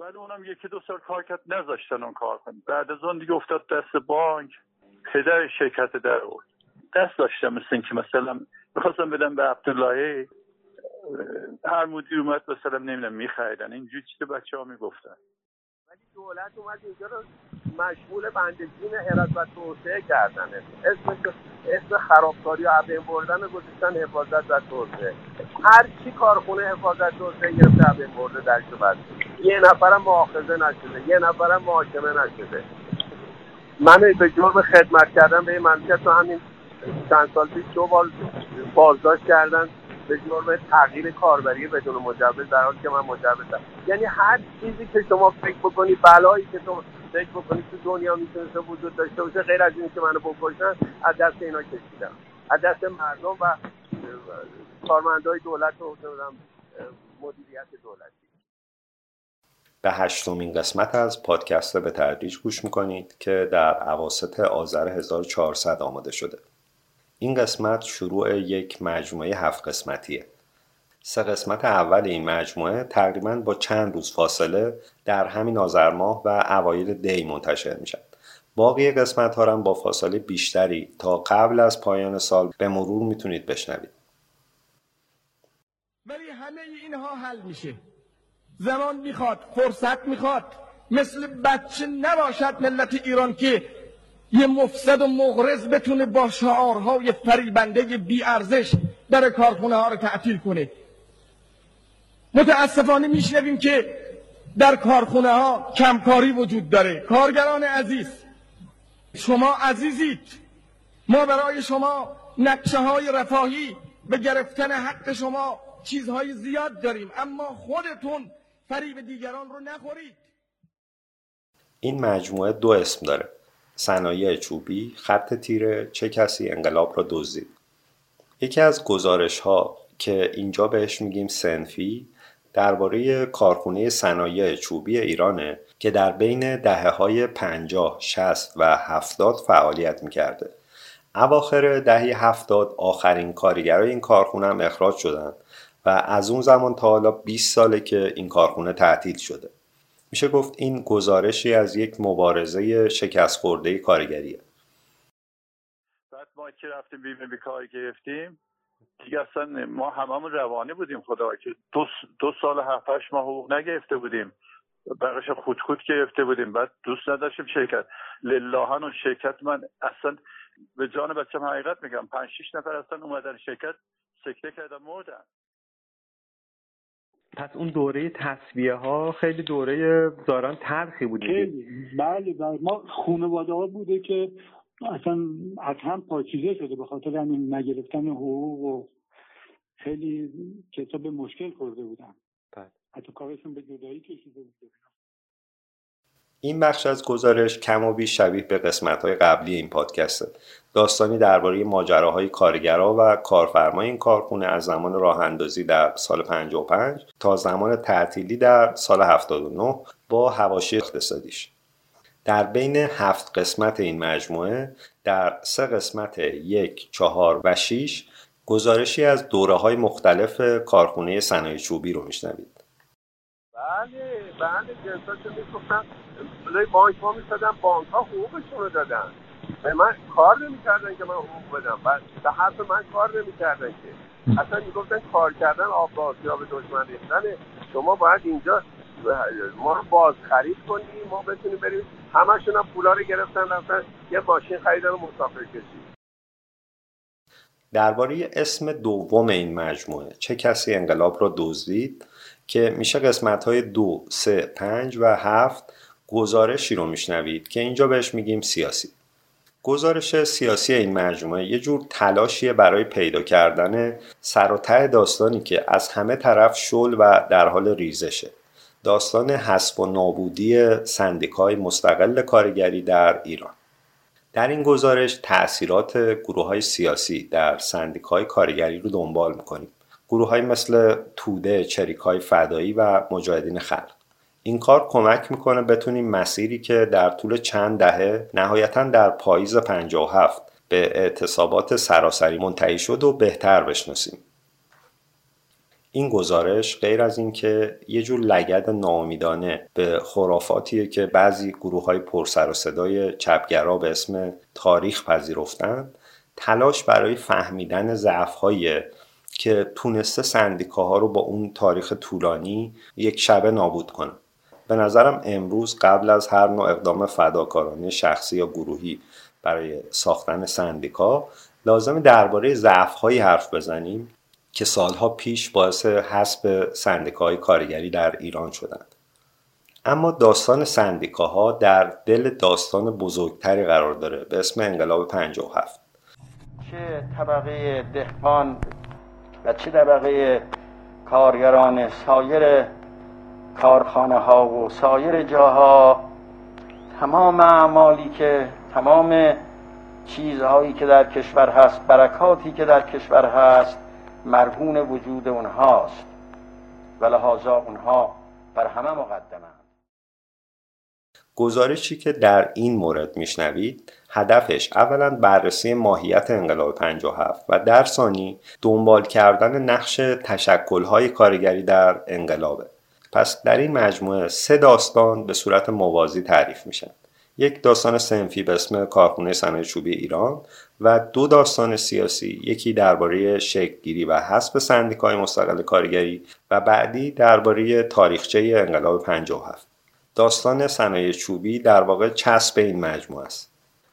بعد اونم یکی دو سال کار کرد نذاشتن اون کار کنه. بعد از اون دیگه افتاد دست بانک. پدر شرکت در آورد. دست داشتم مثل اینکه مثلا می‌خواستم بدم به عبداللهی هر مدیر اومد مثلا نمی‌دونم میخریدن. اینجوری چیز بچه ها می‌گفتن. ولی دولت اومد اینجا رو مشمول بندگین حرس و توسعه کردن. اسم اسم خرابکاری و عبین بردن گذاشتن حفاظت و توسعه. هر چی کارخونه حفاظت توسعه گرفته عبین برده بسته یه نفرم مؤاخذه نشده یه نفرم محاکمه نشده. من به جرم خدمت کردن به این مملکت تو همین چند سال پیش دو بار بازداشت کردن. به جرم تغییر کاربری بدون مجوز در حالی که من مجوزم. یعنی هر چیزی که شما فکر بکنی بلایی که تو فکر بکنی تو دنیا می‌تونسته وجود داشته باشه غیر از اینکه منو بکشن از دست اینا کشیدم. از دست مردم و کارمندای دولت و مدیریت دولتی. به هشتمین قسمت از پادکست به تدریج گوش می‌کنید که در عواست آذر 1400 آماده شده. این قسمت شروع یک مجموعه هفت قسمتیه. سه قسمت اول این مجموعه تقریبا با چند روز فاصله در همین آذر ماه و اوایل دی منتشر میشن باقی قسمت ها هم با فاصله بیشتری تا قبل از پایان سال به مرور می‌تونید بشنوید. ولی همه اینها حل میشه. زمان می‌خواد فرصت می‌خواد. مثل بچه نباشد ملت ایران که یه مفسد و مغرض بتونه با شعارهای فریبنده بی ارزش در کارخونه ها رو تعطیل کنه. متاسفانه میشنویم که در کارخونه ها کمکاری وجود داره. کارگران عزیز شما عزیزید. ما برای شما نقشه های رفاهی به گرفتن حق شما چیزهای زیاد داریم. اما خودتون فریب دیگران رو نخورید. این مجموعه دو اسم داره. صنایع چوبی خط تیره چه کسی انقلاب را دزدید یکی از گزارش ها که اینجا بهش میگیم سنفی درباره کارخونه صنایع چوبی ایرانه که در بین دهه های 50, 60 و 70 فعالیت می‌کرده. اواخر دهه 70 آخرین کارگرای این کارخونه هم اخراج شدن و از اون زمان تا حالا 20 ساله که این کارخونه تعطیل شده. میشه گفت این گزارشی از یک مبارزه شکست خورده کارگریه. بعد ما که رفتیم بیمه بیکاری گرفتیم دیگه اصلا ما هممون روانی بودیم خدا که دو, دو سال هفت هشت ماه حقوق نگرفته بودیم. بقیش خود خود گرفته بودیم. بعد دوست نداشتیم شرکت. للاهان و شرکت من اصلا به جان بچم حقیقت میگم پنج شیش نفر اصلا اومدن شرکت سکته کردن مردن. پس اون دوره تصویه ها خیلی دوره داران تلخی بوده خیلی. بله بله. ما خانواده ها بوده که اصلا از هم پاکیزه شده به خاطر همین نگرفتن حقوق و خیلی کسا به مشکل خورده بودن. بله. حتی کارشون به جدایی کشیده بوده. این بخش از گزارش کم و بیش شبیه به قسمت های قبلی این پادکسته. داستانی درباره ماجراهای کارگرا و کارفرمای این کارخونه از زمان راه اندازی در سال 55 تا زمان تعطیلی در سال 79 با هواشی اقتصادیش. در بین هفت قسمت این مجموعه در سه قسمت یک، چهار و شیش گزارشی از دوره های مختلف کارخونه صنایع چوبی رو میشنوید. بله بله جلوی بانک ها میسادن بانک ها حقوقشون رو دادن. به من کار نمی‌کردن که من حقوق بدم. بعد به حرف من کار نمی‌کردن که. اصلا می‌گفتن کار کردن آب یا به دشمن ریختنه. شما باید اینجا ما رو باز خرید کنیم ما بتونیم بریم. همشون هم پولا رو گرفتن رفتن یه ماشین خریدن و مسافر کشید. درباره اسم دوم این مجموعه چه کسی انقلاب را دزدید؟ که میشه قسمت های دو، سه، پنج و هفت گزارشی رو میشنوید که اینجا بهش میگیم سیاسی. گزارش سیاسی این مجموعه یه جور تلاشیه برای پیدا کردن سر و ته داستانی که از همه طرف شل و در حال ریزشه. داستان حسب و نابودی سندیکای مستقل کارگری در ایران. در این گزارش تاثیرات گروه های سیاسی در سندیکای کارگری رو دنبال می‌کنیم. گروه های مثل توده، چریکای فدایی و مجاهدین خلق. این کار کمک می‌کنه بتونیم مسیری که در طول چند دهه نهایتا در پاییز 57 به اعتصابات سراسری منتهی شد و بهتر بشناسیم. این گزارش غیر از اینکه یه جور لگد ناامیدانه به خرافاتیه که بعضی گروه های پرسر و صدای چپگرا به اسم تاریخ پذیرفتند تلاش برای فهمیدن ضعف که تونسته سندیکاها رو با اون تاریخ طولانی یک شبه نابود کنه. به نظرم امروز قبل از هر نوع اقدام فداکارانه شخصی یا گروهی برای ساختن سندیکا لازم درباره ضعفهایی حرف بزنیم که سالها پیش باعث حسب سندیکاهای کارگری در ایران شدند. اما داستان سندیکاها در دل داستان بزرگتری قرار داره به اسم انقلاب 57 چه طبقه دهقان و چه طبقه کارگران سایر کارخانه ها و سایر جاها تمام اعمالی که تمام چیزهایی که در کشور هست برکاتی که در کشور هست مرهون وجود اونهاست. و لحاظا اونها بر همه مقدمند گزارشی که در این مورد میشنوید هدفش اولا بررسی ماهیت انقلاب 57 و در ثانی دنبال کردن نقش تشکلهای کارگری در انقلابه. پس در این مجموعه سه داستان به صورت موازی تعریف میشن. یک داستان سنفی به اسم کارخونه صنایع چوبی ایران و دو داستان سیاسی یکی درباره شکلگیری و حذف سندیکای مستقل کارگری و بعدی درباره تاریخچه انقلاب 57 داستان صنایع چوبی در واقع چسب این مجموعه است.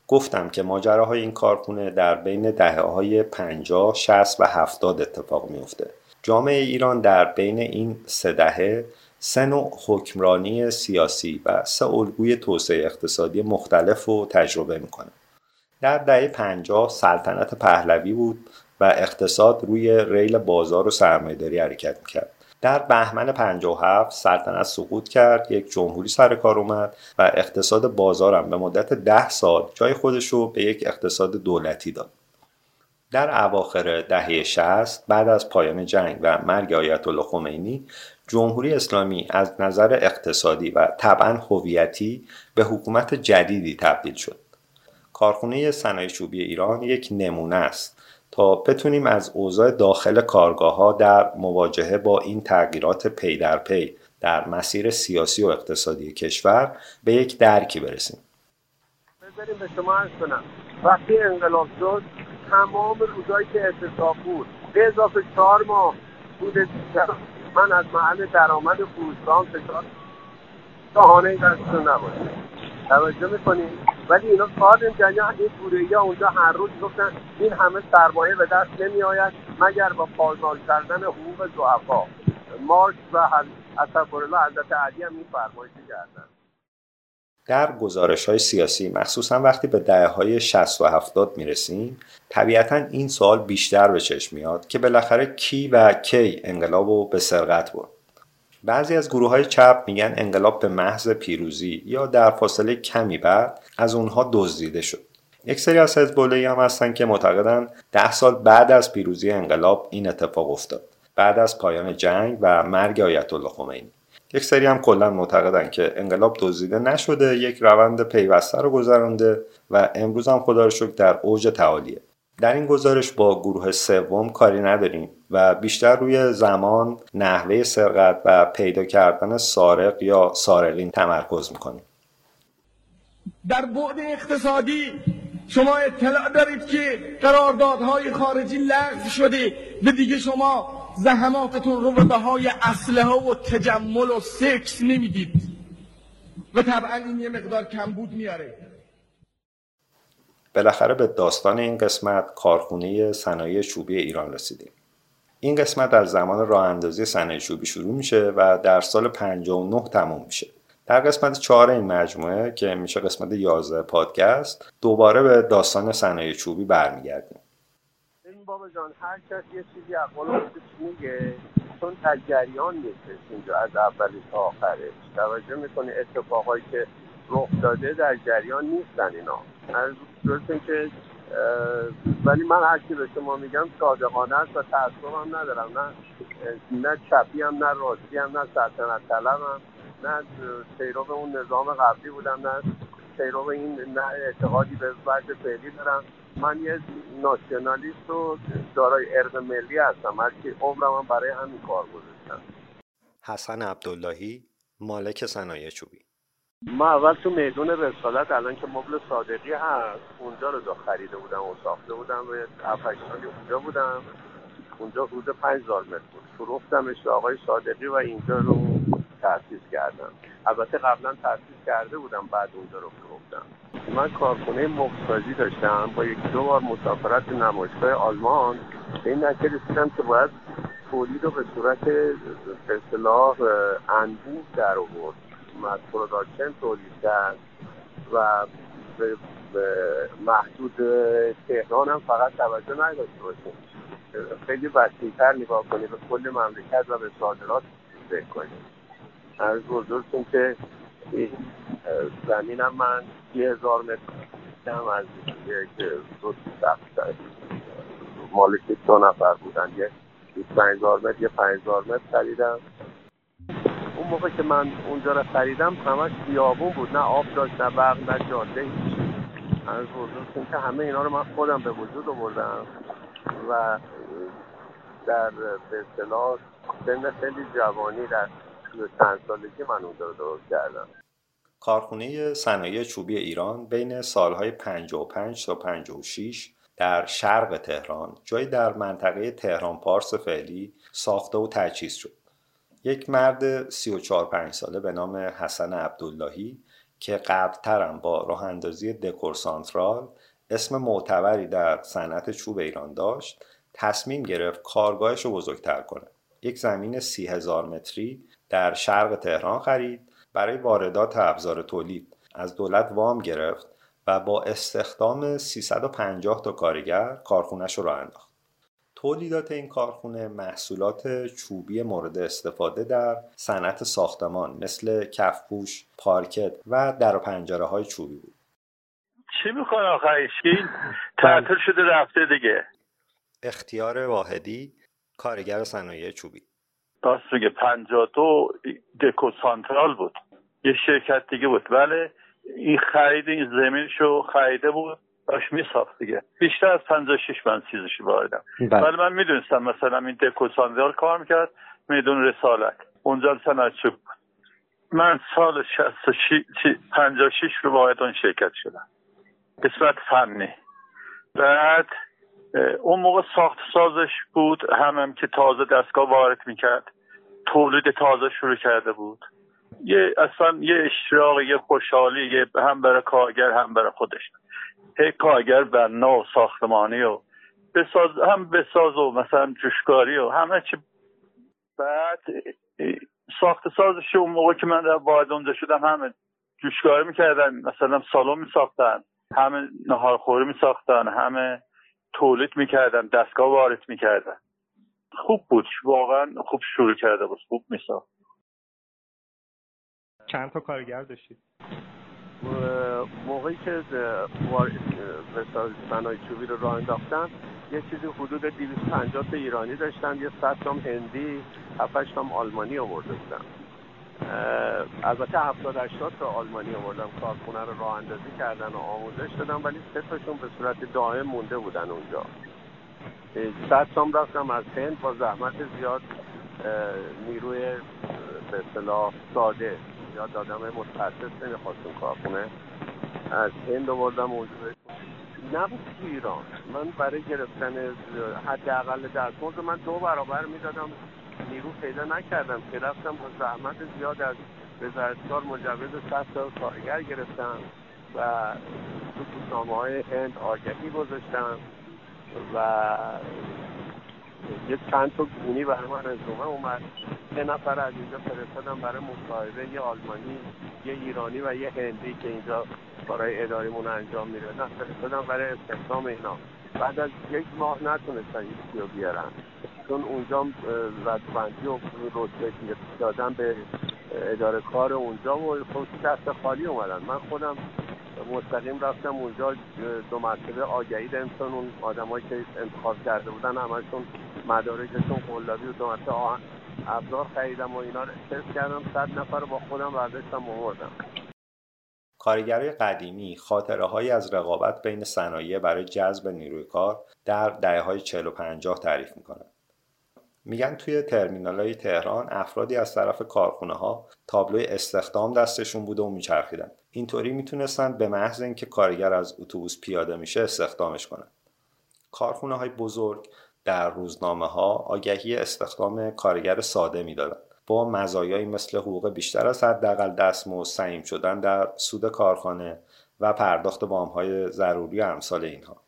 گفتم که ماجراهای این کارخونه در بین دهه های 50, 60 و 70 اتفاق میفته. جامعه ایران در بین این سه دهه سه نوع حکمرانی سیاسی و سه الگوی توسعه اقتصادی مختلف رو تجربه می‌کنه. در دهه 50 سلطنت پهلوی بود و اقتصاد روی ریل بازار و سرمایهداری حرکت می‌کرد. در بهمن 57 سلطنت سقوط کرد یک جمهوری سر کار اومد و اقتصاد بازارم به مدت ده سال جای خودش رو به یک اقتصاد دولتی داد در اواخر دهه 60 بعد از پایان جنگ و مرگ آیت الله خمینی جمهوری اسلامی از نظر اقتصادی و طبعا هویتی به حکومت جدیدی تبدیل شد. کارخونه صنایع چوبی ایران یک نمونه است تا بتونیم از اوضاع داخل کارگاه ها در مواجهه با این تغییرات پی در پی در مسیر سیاسی و اقتصادی کشور به یک درکی برسیم. بذاریم به شما عرض کنم. وقتی انقلاب شد تمام روزایی که اعتصاب بود به اضافه چهار ماه بود من از محل درآمد فروشگاه فشار شاهانه دستتون نباشه. توجه می‌کنیم ولی اینا نمی‌کنن این بوره ها اونجا هر روز گفتن این همه سرمایه به دست نمی آید مگر با پایمال کردن حقوق ضعفا. مارکس و حضرت علی هم این فرمایش کردن. در گزارش های سیاسی مخصوصا وقتی به دهه های 60 و 70 می‌رسیم طبیعتا این سوال بیشتر به چشم میاد که بالاخره کی و کی انقلاب رو به سرقت برد. بعضی از گروه های چپ میگن انقلاب به محض پیروزی یا در فاصله کمی بعد از اونها دزدیده شد. یک سری از حزب هم هستن که معتقدن ده سال بعد از پیروزی انقلاب این اتفاق افتاد. بعد از پایان جنگ و مرگ آیت الله خمینی. یک سری هم کلا معتقدن که انقلاب دزدیده نشده یک روند پیوسته رو گذرانده و امروز هم خدا رو شکر در اوج تعالیه. در این گزارش با گروه سوم کاری نداریم و بیشتر روی زمان نحوه سرقت و پیدا کردن سارق یا سارقین تمرکز می‌کنیم. در بعد اقتصادی شما اطلاع دارید که قراردادهای خارجی لغو شده. و دیگه شما زحماتتون رو به بهای اسلحه و تجمل و سکس نمی‌دید و طبعا این یه مقدار کمبود میاره بالاخره به داستان این قسمت کارخونه صنایع چوبی ایران رسیدیم. این قسمت از زمان راه اندازی صنایع چوبی شروع میشه و در سال 59 تموم میشه. در قسمت چهار این مجموعه که میشه قسمت 11 پادکست دوباره به داستان صنایع چوبی برمیگردیم. بابا جان هر کس یه چیزی اقوال میگه چون در جریان نیستش اینجا از اولش تا آخرش توجه می‌کنه اتفاقایی که رخ داده در جریان نیستن اینا. درست که ولی من هر به شما میگم صادقانه است و تعصب هم ندارم. نه نه چپی هم نه راستی هم نه سلطنت هم نه پیرو اون نظام قبلی بودم نه پیرو این نه اعتقادی به وجه فعلی دارم. من یه ناسیونالیست و دارای ارق ملی هستم. هرچی عمرم هم برای همین کار گذاشتم. حسن عبداللهی مالک صنایع چوبی. ما اول تو میدون رسالت الان که مبل صادقی هست اونجا رو دا خریده بودم و ساخته بودم و 7 سالی اونجا بودم. اونجا حدود 5000 متر بود. فروختمش به آقای صادقی و اینجا رو تأسیس کردم. البته قبلا تأسیس کرده بودم بعد اونجا رو فروختم. من کارخونه مبل‌سازی داشتم با یک دو بار مسافرت نمایشگاه آلمان. به این نتیجه رسیدم که باید تولید رو به صورت به اصطلاح انبوه در آورد. mass production تولید کرد و به محدود تهران هم فقط توجه نداشته باشیم خیلی وسیعتر نگاه کنیم به کل مملکت و به صادرات فکر کنیم از بزرگتون که زمینم من یه هزار متر از یک دو مالک دو نفر بودن. یه 25 هزار متر یه 5 هزار متر خریدم. اون موقع که من اونجا رو خریدم همش بیابون بود. نه آب داشت نه برق نه جاده از بزرگتون که همه اینا رو من خودم به وجود آوردم. و در به اصطلاح سن خیلی جوانی در چند سالگی من اونجا رو درست کردم. کارخونه صنایع چوبی ایران بین سالهای 55 تا 56 در شرق تهران جایی در منطقه تهران پارس فعلی ساخته و تجهیز شد. یک مرد 34 5 ساله به نام حسن عبداللهی که قبلترم با راه اندازی دکور سانترال اسم معتبری در صنعت چوب ایران داشت تصمیم گرفت کارگاهش رو بزرگتر کنه. یک زمین سی هزار متری در شرق تهران خرید برای واردات ابزار تولید. از دولت وام گرفت و با استخدام 350 تا کارگر کارخونهش رو راه انداخت. تولیدات این کارخونه محصولات چوبی مورد استفاده در صنعت ساختمان مثل کفپوش، پارکت و در و پنجره های چوبی بود. چی می‌خوان آخرش این تعطیل شده رفته دیگه. اختیار واحدی کارگر صنایع چوبی. راست میگه 52 دکو سانترال بود. یه شرکت دیگه بود. ولی این خرید این زمینشو خریده بود. داشت میساخت دیگه. بیشتر از 56 من چیزش واردم ولی من می‌دونستم مثلا این دکو سانترال کار می‌کرد میدون رسالت. اونجا صنعت چوب بود. من سال 66 56 رو وارد اون شرکت شدم. قسمت فنی. بعد اون موقع ساخت سازش بود هم, هم که تازه دستگاه وارد می‌کرد. تولید تازه شروع کرده بود. یه اصلا یه اشتراق یه خوشحالی یه هم برای کارگر هم برای خودش. هی کارگر بنا و ساختمانی و بساز هم بساز و مثلا جوشکاری و همه چی. بعد ساخت سازش اون موقع که من وارد اونجا شدم همه جوشکاری می‌کردن. مثلا سالن میساختن همه نهارخوری میساختن همه تولید می‌کردن دستگاه وارد می‌کردن. خوب بود واقعا خوب شروع کرده بود خوب میساخت. چند تا کارگر داشتید؟ موقعی که صنایع چوبی رو راه انداختم یه چیزی حدود 250 تا ایرانی داشتن یه 100 تام هندی 7 تام آلمانی آورده بودن. البته 70 80 تا آلمانی آوردم کارخونه رو راه اندازی کردن و آموزش دادم ولی سه به صورت دائم مونده بودن اونجا. صد تام رفتم از هند با زحمت زیاد نیروی به اصطلاح ساده یا آدم متخصص نمی‌خواست اون کارخونه از هند آوردم اونجا. نبود تو ایران. من برای گرفتن حداقل دستمزد من دو برابر می‌دادم. نیرو پیدا نکردم. که رفتم با زحمت زیاد از وزارتکار مجوز صد تا کارگر گرفتم و تو روزنامه های هند آگهی گذاشتم و یه چند تا گونی برای من رزومه اومد. سه نفر از اینجا فرستادم برای مصاحبه یه آلمانی یه ایرانی و یه هندی که اینجا برای اداریمون انجام می‌دادن فرستادم برای استخدام اینا. بعد از یک ماه نتونستن یکی رو بیارن. چون اونجا رتبندی و رتبه دادن به اداره کار اونجا و خود دست خالی اومدن. من خودم مستقیم رفتم اونجا دو مرتبه آگهی دادم چون اون آدمایی که انتخاب کرده بودن همشون مدارکشون قلابی و دو مرتبه آهن ابزار خریدم و اینا رو کردم. صد نفر با خودم برداشتم آوردم. کارگرای قدیمی خاطره هایی از رقابت بین صنایع برای جذب نیروی کار در دهه های 40 و 50 تعریف می‌کنند. میگن توی ترمینال های تهران افرادی از طرف کارخونه ها تابلوی استخدام دستشون بوده و میچرخیدن. اینطوری می‌تونستن به محض اینکه کارگر از اتوبوس پیاده میشه استخدامش کنن. کارخونه های بزرگ در روزنامه ها آگهی استخدام کارگر ساده می‌دادن. با مزایایی مثل حقوق بیشتر از حداقل دستمزد سعیم شدن در سود کارخانه و پرداخت های ضروری امثال اینها.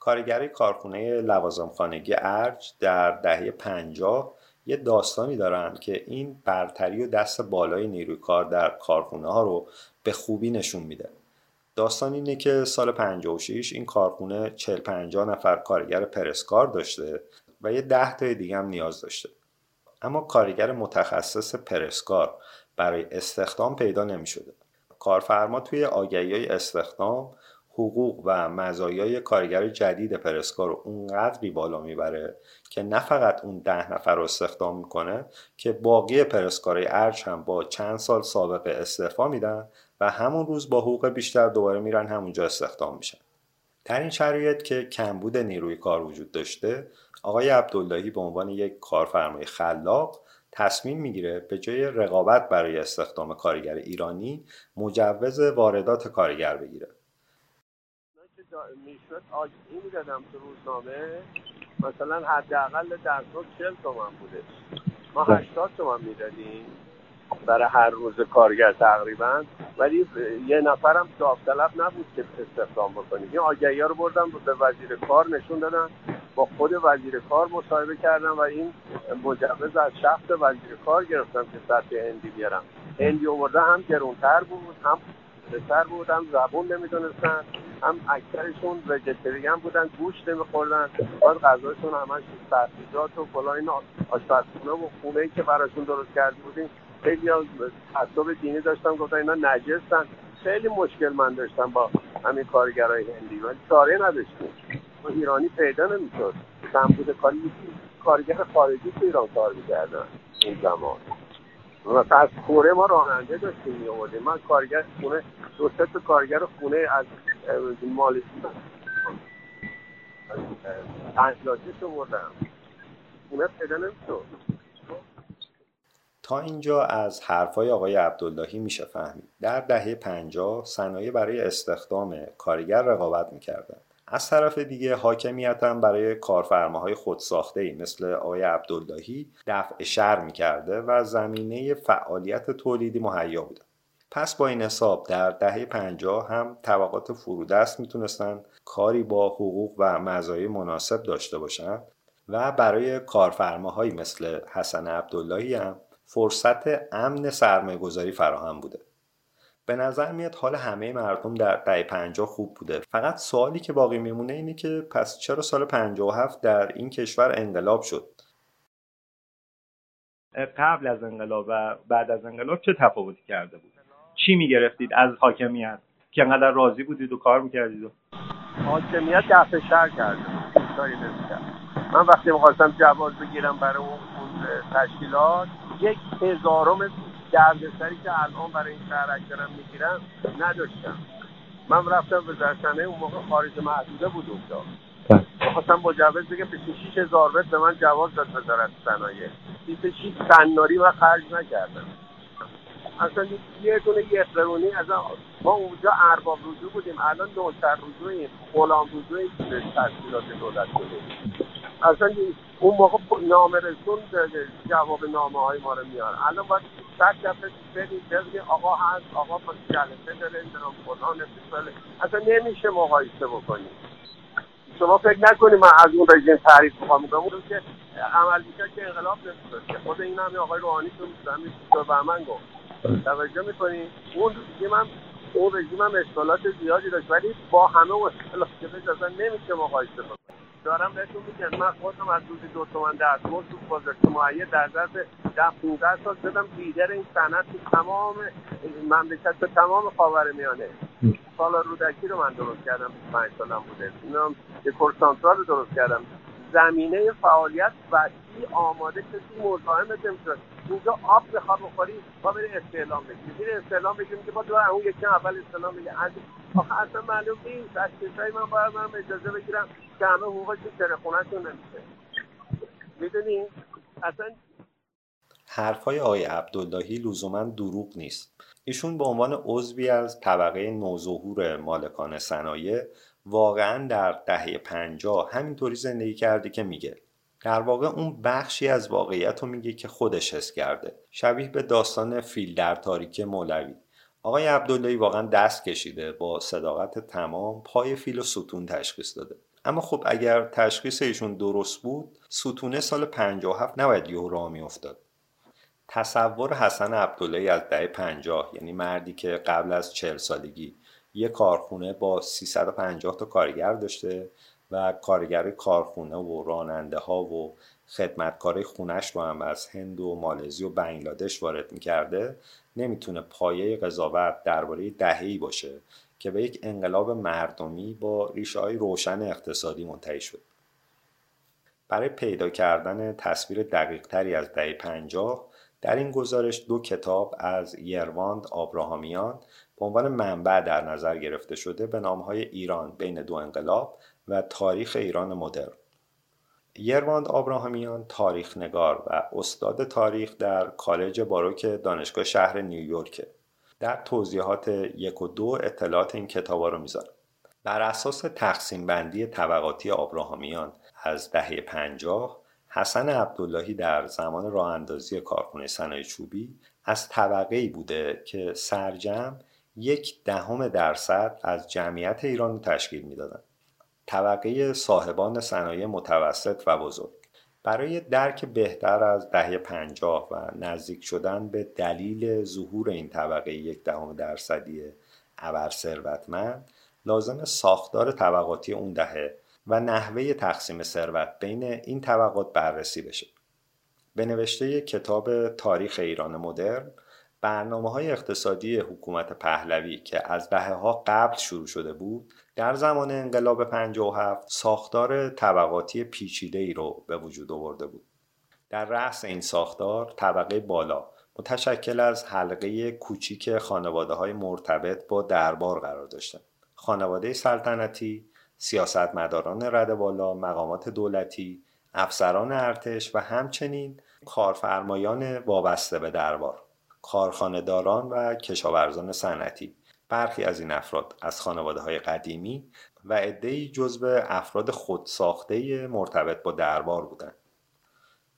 کارگری کارخونه لوازم خانگی ارج در دهه 50 یه داستانی دارن که این برتری و دست بالای نیروی کار در کارخونه ها رو به خوبی نشون میده داستان اینه که سال 56 این کارخونه 40 50 نفر کارگر پرسکار داشته و یه ده تای دیگه هم نیاز داشته اما کارگر متخصص پرسکار برای استخدام پیدا نمی شده. کارفرما توی آگهی های استخدام حقوق و مزایای کارگر جدید پرسکار رو اونقدری بالا می‌بره که نه فقط اون ده نفر رو استخدام می‌کنه که باقی پرسکارای ارج هم با چند سال سابقه استعفا میدن و همون روز با حقوق بیشتر دوباره میرن همونجا استخدام میشن. در این شرایط که کمبود نیروی کار وجود داشته آقای عبداللهی به عنوان یک کارفرمای خلاق تصمیم می‌گیره به جای رقابت برای استخدام کارگر ایرانی مجوز واردات کارگر بگیره. می‌شد. آگهی می‌دادم تو روزنامه مثلا حداقل در صبح چل تومن بوده. ما بله. هشتاد تومن می‌دادیم برای هر روز کارگر تقریبا. ولی یه نفرم داوطلب نبود که استخدام بکنیم. این آگهی ها رو بردم به وزیر کار نشون دادم با خود وزیر کار مصاحبه کردم و این مجوز از شخص وزیر کار گرفتم که سطح هندی بیارم. هندی آورده هم گرونتر بود هم بهتر بود هم زبون نمی‌دونستن. هم اکثرشون وجتریان بودن گوش نمیخوردن باید غذاشون همش سبزیجات و فلان این آشپزخونه و خونه که براشون درست کرده بودیم. خیلی تعصب دینی داشتن گفتن اینا نجستن. خیلی مشکل من داشتم با همین کارگرای هندی. ولی چاره نداشتیم. ایرانی پیدا نمی‌شد. سمبود کاری کارگر خارجی تو ایران کار می‌کردن این زمان. مثلا از کوره ما راننده داشتیم می آوردیم من کارگر خونه دو سه کارگر خونه از مالزی بنگلادش آوردم خونه پیدا نمی‌شد. تا اینجا از حرفای آقای عبداللهی میشه فهمید. در دهه 50 صنایع برای استخدام کارگر رقابت می‌کردند. از طرف دیگه حاکمیت هم برای کارفرماهای خودساخته مثل آقای عبداللهی دفع شر می‌کرده و زمینه فعالیت تولیدی مهیا بوده پس با این حساب در دهه 50 هم طبقات فرودست می‌تونستن کاری با حقوق و مزایای مناسب داشته باشند و برای کارفرماهایی مثل حسن عبداللهی هم فرصت امن سرمایه گذاری فراهم بوده. به نظر میاد حال همه مردم در دهه 50 خوب بوده. فقط سوالی که باقی میمونه اینه که پس چرا سال 57 در این کشور انقلاب شد؟ قبل از انقلاب و بعد از انقلاب چه تفاوتی کرده بود؟ چی می‌گرفتید از حاکمیت؟ که انقدر راضی بودید و کار می‌کردید و حاکمیت دفع شر کرده. من وقتی می‌خواستم جواز بگیرم برای اون تشکیلات یک هزارم دردسری که الان برای این شهرک دارم می‌گیرم نداشتم. من رفتم به درسنه اون موقع خارج محدوده بود اونجا. خواستم مجوز بگم 26 هزار به من جواز داد وزارت صنایع. 26 سناری و خرج نکردم. اصلا یه دونه یه قرونی از ما اونجا ارباب رجوع بودیم. الان نوشتر رجوعیم. غلام رجوعی تشکیلات دولت شده اصلا اون موقع نامه رسون جواب نامه های ما رو میاره الان باید صد دفعه بریم بگیم آقا هست آقا با جلسه داره نام فلان اصلا نمیشه مقایسه بکنیم. شما فکر نکنیم من از اون رژیم تعریف می‌خوام. می‌کنم اون که عمل که انقلاب نمی‌شد خود این همین آقای روحانی تو همین به من گفت. توجه می‌کنی؟ اون رژیم هم اون رژیم هم اشکالات زیادی داشت ولی با همه اون اشکالات اصلا نمیشه مقایسه بکنیم دارم بهتون میگم من خودم از روزی دو تومن دستمزد تو بازرس معید در ظرف ده 15 سال شدم لیدر این صنعت تو تمام مملکت به تمام خاور میانه. سال رودکی رو من درست کردم 25 سالم بوده. اینم یه کورسانترال رو درست کردم. زمینه فعالیت وسیع آماده کسی مزاحمت نمی‌شد اینجا آب بخواد بخوری با بری استعلام بگیری میره استعلام بگیری که با دو اون یکی اول استعلام بگیری آخه اصلا معلوم نیست. از کسایی من باید من اجازه بگیرم که همه حقوقشون سر خونهشون نمیشه. می‌دونی؟ اصلا حرفهای آقای عبداللهی لزوما دروغ نیست. ایشون به عنوان عضوی از طبقه نوظهور مالکان صنایع واقعا در دهه پنجاه همینطوری زندگی کرده که میگه. در واقع اون بخشی از واقعیت رو میگه که خودش حس کرده. شبیه به داستان فیل در تاریک مولوی. آقای عبداللهی واقعا دست کشیده با صداقت تمام پای فیل و ستون تشخیص داده. اما خب اگر تشخیص ایشون درست بود ستونه سال 57 نباید یه راه میافتاد. تصور حسن عبداللهی از دهه 50 یعنی مردی که قبل از 40 سالگی یه کارخونه با 350 تا کارگر داشته و کارگر کارخونه و راننده ها و خدمتکار خونش رو هم از هند و مالزی و بنگلادش وارد می‌کرده نمی‌تونه پایه قضاوت درباره دهه‌ای باشه که به یک انقلاب مردمی با ریشه های روشن اقتصادی منتهی شد. برای پیدا کردن تصویر دقیق تری از دهه پنجاه در این گزارش دو کتاب از یرواند آبراهامیان به عنوان منبع در نظر گرفته شده به نامهای ایران بین دو انقلاب و تاریخ ایران مدرن. یرواند آبراهامیان تاریخ نگار و استاد تاریخ در کالج باروک دانشگاه شهر نیویورک. در توضیحات یک و دو اطلاعات این کتابا رو می‌ذارم. بر اساس تقسیم بندی طبقاتی آبراهامیان از دهه پنجاه حسن عبداللهی در زمان راه اندازی کارخانه صنایع چوبی از طبقه ای بوده که سرجم یک دهم درصد از جمعیت ایران تشکیل می‌دادند. طبقه صاحبان صنایع متوسط و بزرگ برای درک بهتر از دهه پنجاه و نزدیک شدن به دلیل ظهور این طبقه یک دهم درصدی ابر ثروتمند لازم ساختار طبقاتی اون دهه و نحوه تقسیم ثروت بین این طبقات بررسی بشه. به نوشته کتاب تاریخ ایران مدرن برنامه های اقتصادی حکومت پهلوی که از دهه ها قبل شروع شده بود در زمان انقلاب 57 ساختار طبقاتی پیچیده ای رو به وجود آورده بود. در رأس این ساختار طبقه بالا متشکل از حلقه کوچیک خانواده های مرتبط با دربار قرار داشتند. خانواده سلطنتی سیاستمداران رده بالا مقامات دولتی افسران ارتش و همچنین کارفرمایان وابسته به دربار کارخانهداران و کشاورزان صنعتی. برخی از این افراد از خانواده های قدیمی و عدهای جزو افراد خودساخته مرتبط با دربار بودند.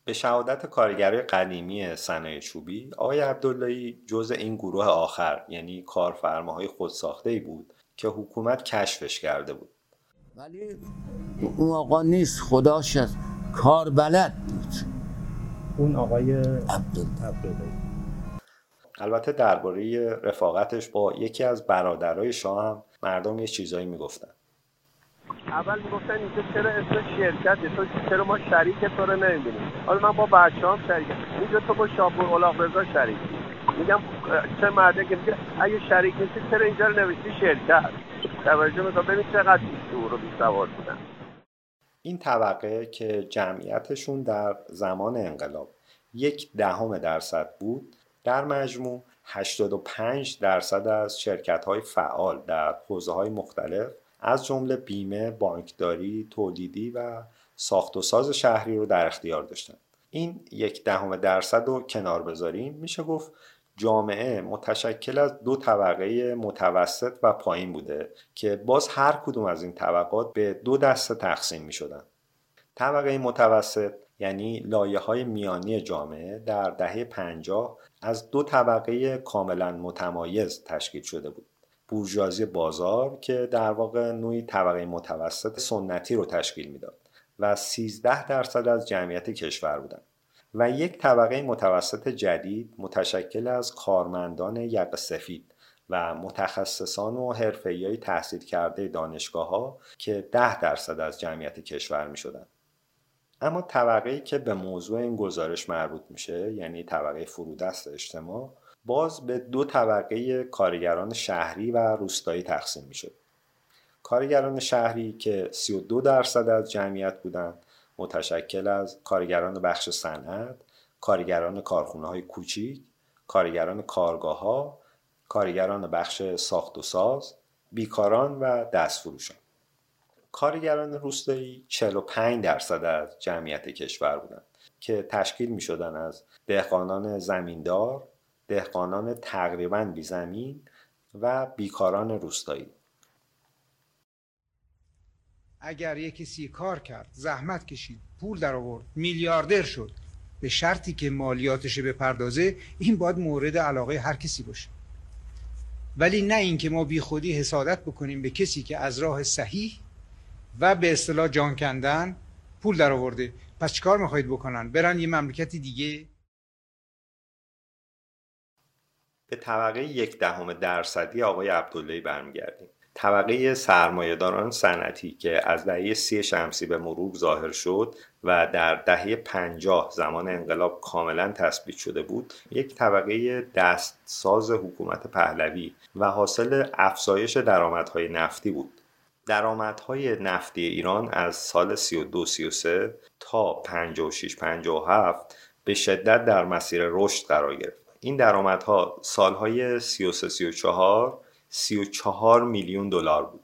به شهادت کارگرای قدیمی صنایع چوبی آقای عبداللهی جزء این گروه آخر یعنی کارفرماهای خودساخته بود که حکومت کشفش کرده بود. ولی اون آقا نیست خداش کار بلد بود. اون آقای عبدالله البته درباره رفاقتش با یکی از برادرای شاه هم مردم یه چیزایی می‌گفتن. اول می‌گفتن اینجا چرا اسم شرکت تو چرا ما شریک تو رو نمی‌بینیم؟ حالا من با بچه هم شریکم اینجا تو با شاپور اولاق رضا شریک میگم چه مرده که میگه اگه شریک نیستی چرا اینجا رو نوشتی شرکت؟ توجه می‌کنم. ببین چقدر بیشتور و بیسواد بودن. این طبقه که جمعیتشون در زمان انقلاب یک دهم درصد بود در مجموع 85 درصد از شرکت های فعال در حوزه های مختلف از جمله بیمه، بانکداری، تولیدی و ساخت و ساز شهری رو در اختیار داشتن. این یک دهم درصد رو کنار بذاریم میشه گفت جامعه متشکل از دو طبقه متوسط و پایین بوده که باز هر کدوم از این طبقات به دو دسته تقسیم می شدن. طبقه متوسط یعنی لایه های میانی جامعه در دهه 50 از دو طبقه کاملا متمایز تشکیل شده بود. بورژوازی بازار که در واقع نوعی طبقه متوسط سنتی رو تشکیل می‌داد و 13 درصد از جمعیت کشور بودند. و یک طبقه متوسط جدید متشکل از کارمندان یق سفید و متخصصان و حرفه‌ای تحصیل کرده دانشگاه ها که ده درصد از جمعیت کشور می شدن. اما طبقه که به موضوع این گزارش مربوط میشه یعنی طبقه فرودست اجتماع باز به دو طبقه کارگران شهری و روستایی تقسیم میشه. کارگران شهری که 32 درصد از جمعیت بودند متشکل از کارگران بخش صنعت، کارگران کارخونه های کوچیک کارگران کارگاه ها کارگران بخش ساخت و ساز بیکاران و دستفروشان. کارگران روستایی 45 درصد از جمعیت کشور بودند که تشکیل می شدن از دهقانان زمیندار، دهقانان تقریبا بی زمین و بیکاران روستایی. اگر یک کسی کار کرد زحمت کشید پول در آورد میلیاردر شد به شرطی که مالیاتش بپردازه این باید مورد علاقه هر کسی باشه. ولی نه اینکه ما بی خودی حسادت بکنیم به کسی که از راه صحیح و به اصطلاح جان کندن پول در آورده. پس چیکار می‌خواهید بکنن؟ برن یه مملکتی دیگه؟ به طبقه یک دهم درصدی آقای عبداللهی برمیگردیم. طبقه سرمایهداران صنعتی که از دهه سی شمسی به مرور ظاهر شد و در دهه پنجاه زمان انقلاب کاملا تثبیت شده بود یک طبقه دستساز حکومت پهلوی و حاصل افزایش درآمدهای نفتی بود. درآمدهای نفتی ایران از سال 32 33 تا 56 57 به شدت در مسیر رشد قرار گرفت. این درآمدها سالهای 33 34 34 میلیون دلار بود.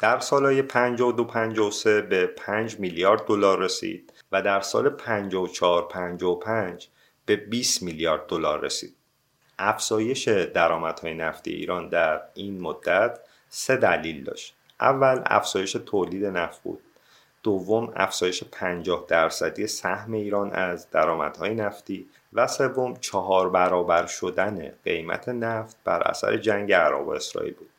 در سالهای 52 53 به 5 میلیارد دلار رسید و در سال 54 55 به 20 میلیارد دلار رسید. افزایش درآمدهای نفتی ایران در این مدت سه دلیل داشت. اول افزایش تولید نفت بود. دوم افزایش 50 درصدی سهم ایران از درآمدهای نفتی. و سوم چهار برابر شدن قیمت نفت بر اثر جنگ عرب و اسرائیل بود.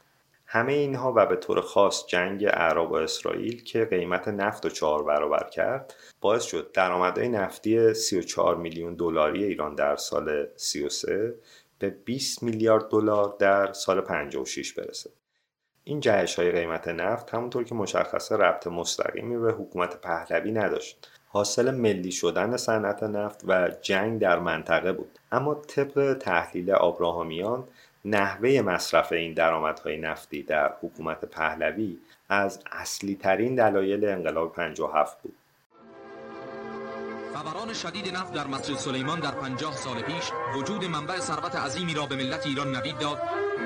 همه اینها و به طور خاص جنگ عرب و اسرائیل که قیمت نفت رو چهار برابر کرد باعث شد درآمدهای نفتی 34 میلیون دلاری ایران در سال 33 به 20 میلیارد دلار در سال 56 برسه. این جهش های قیمت نفت همونطور که مشخصه ربط مستقیمی به حکومت پهلوی نداشت. حاصل ملی شدن صنعت نفت و جنگ در منطقه بود. اما طبق تحلیل آبراهامیان نحوه مصرف این درآمدهای نفتی در حکومت پهلوی از اصلی ترین دلایل انقلاب 57 بود. فوران شدید نفت در مسجد سلیمان در پنجاه سال پیش وجود منبع ثروت عظیمی را به ملت ایران نوید داد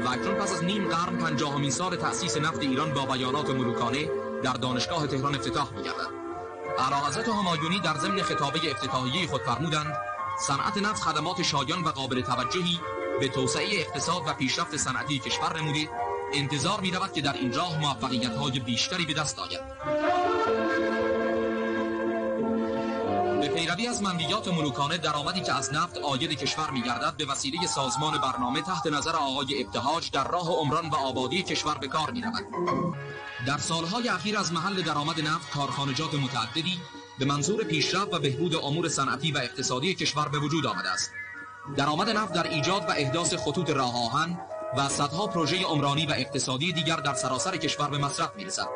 و اکنون پس از نیم قرن پنجاهمین سال تأسیس نفت ایران با بیانات ملوکانه در دانشگاه تهران افتتاح می‌گردد. اعلی همایونی در ضمن خطابه افتتاحیه خود فرمودند صنعت نفت خدمات شایان و قابل توجهی به توسعه اقتصاد و پیشرفت صنعتی کشور نموده انتظار می رود که در این راه موفقیت های بیشتری به دست آید به پیروی از منویات ملوکانه درآمدی که از نفت آید کشور میگردد به وسیله سازمان برنامه تحت نظر آقای ابتهاج در راه عمران و آبادی کشور به کار می رود. در سالهای اخیر از محل درآمد نفت کارخانجات متعددی به منظور پیشرفت و بهبود امور صنعتی و اقتصادی کشور به وجود آمده است. درآمد نفت در ایجاد و احداث خطوط راه آهن و صدها پروژه عمرانی و اقتصادی دیگر در سراسر کشور به مصرف می‌رسد.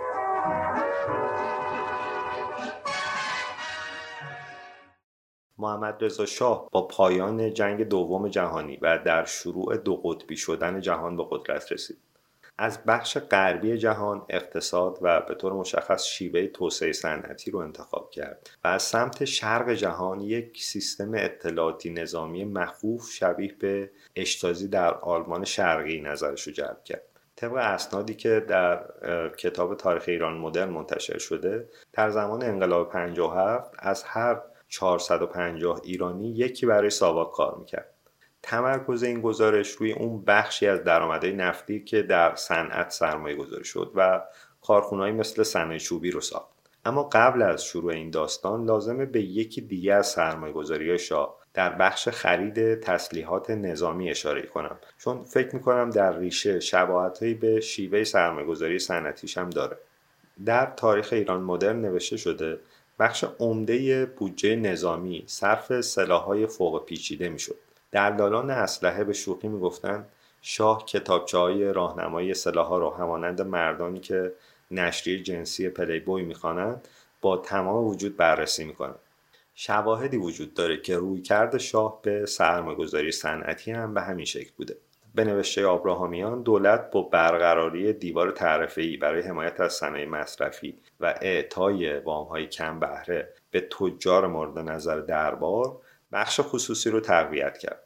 محمد رضا شاه با پایان جنگ دوم جهانی و در شروع دو قطبی شدن جهان به قدرت رسید. از بخش غربی جهان اقتصاد و به طور مشخص شیوه توسعه صنعتی رو انتخاب کرد و از سمت شرق جهان یک سیستم اطلاعاتی نظامی مخوف شبیه به اشتازی در آلمان شرقی نظرش رو جلب کرد. طبق اسنادی که در کتاب تاریخ ایران مدرن منتشر شده در زمان انقلاب 57 از هر 450 ایرانی یکی برای ساواک کار می‌کرد. تمرکز این گزارش روی اون بخشی از درآمدهای نفتی که در صنعت سرمایه گذاری شد و کارخونهایی مثل صنایع چوبی رو ساخت. اما قبل از شروع این داستان لازمه به یکی دیگه از سرمایه گذاری شاه در بخش خرید تسلیحات نظامی اشاره کنم. چون فکر می‌کنم در ریشه شباهتهایی به شیوه سرمایه گذاری صنعتیش هم داره. در تاریخ ایران مدرن نوشته شده بخش عمده بودجه نظامی صرف سلاحهای فوق پیچیده می‌شد. دلالان اسلحه به شوخی می‌گفتند شاه کتابچه های راهنمایی ها رو همانند مردانی که نشریه جنسی پلی بوی می‌خوانند با تمام وجود بررسی می‌کنند شواهدی وجود داره که روی کرد شاه به سرمایه‌گذاری صنعتی هم به همین شکل بوده. به نوشته آبراهامیان دولت با برقراری دیوار تعرفه‌ای برای حمایت از صنایع مصرفی و اعطای وامهای کم بهره به تجار مورد نظر دربار بخش خصوصی رو تقویت کرد.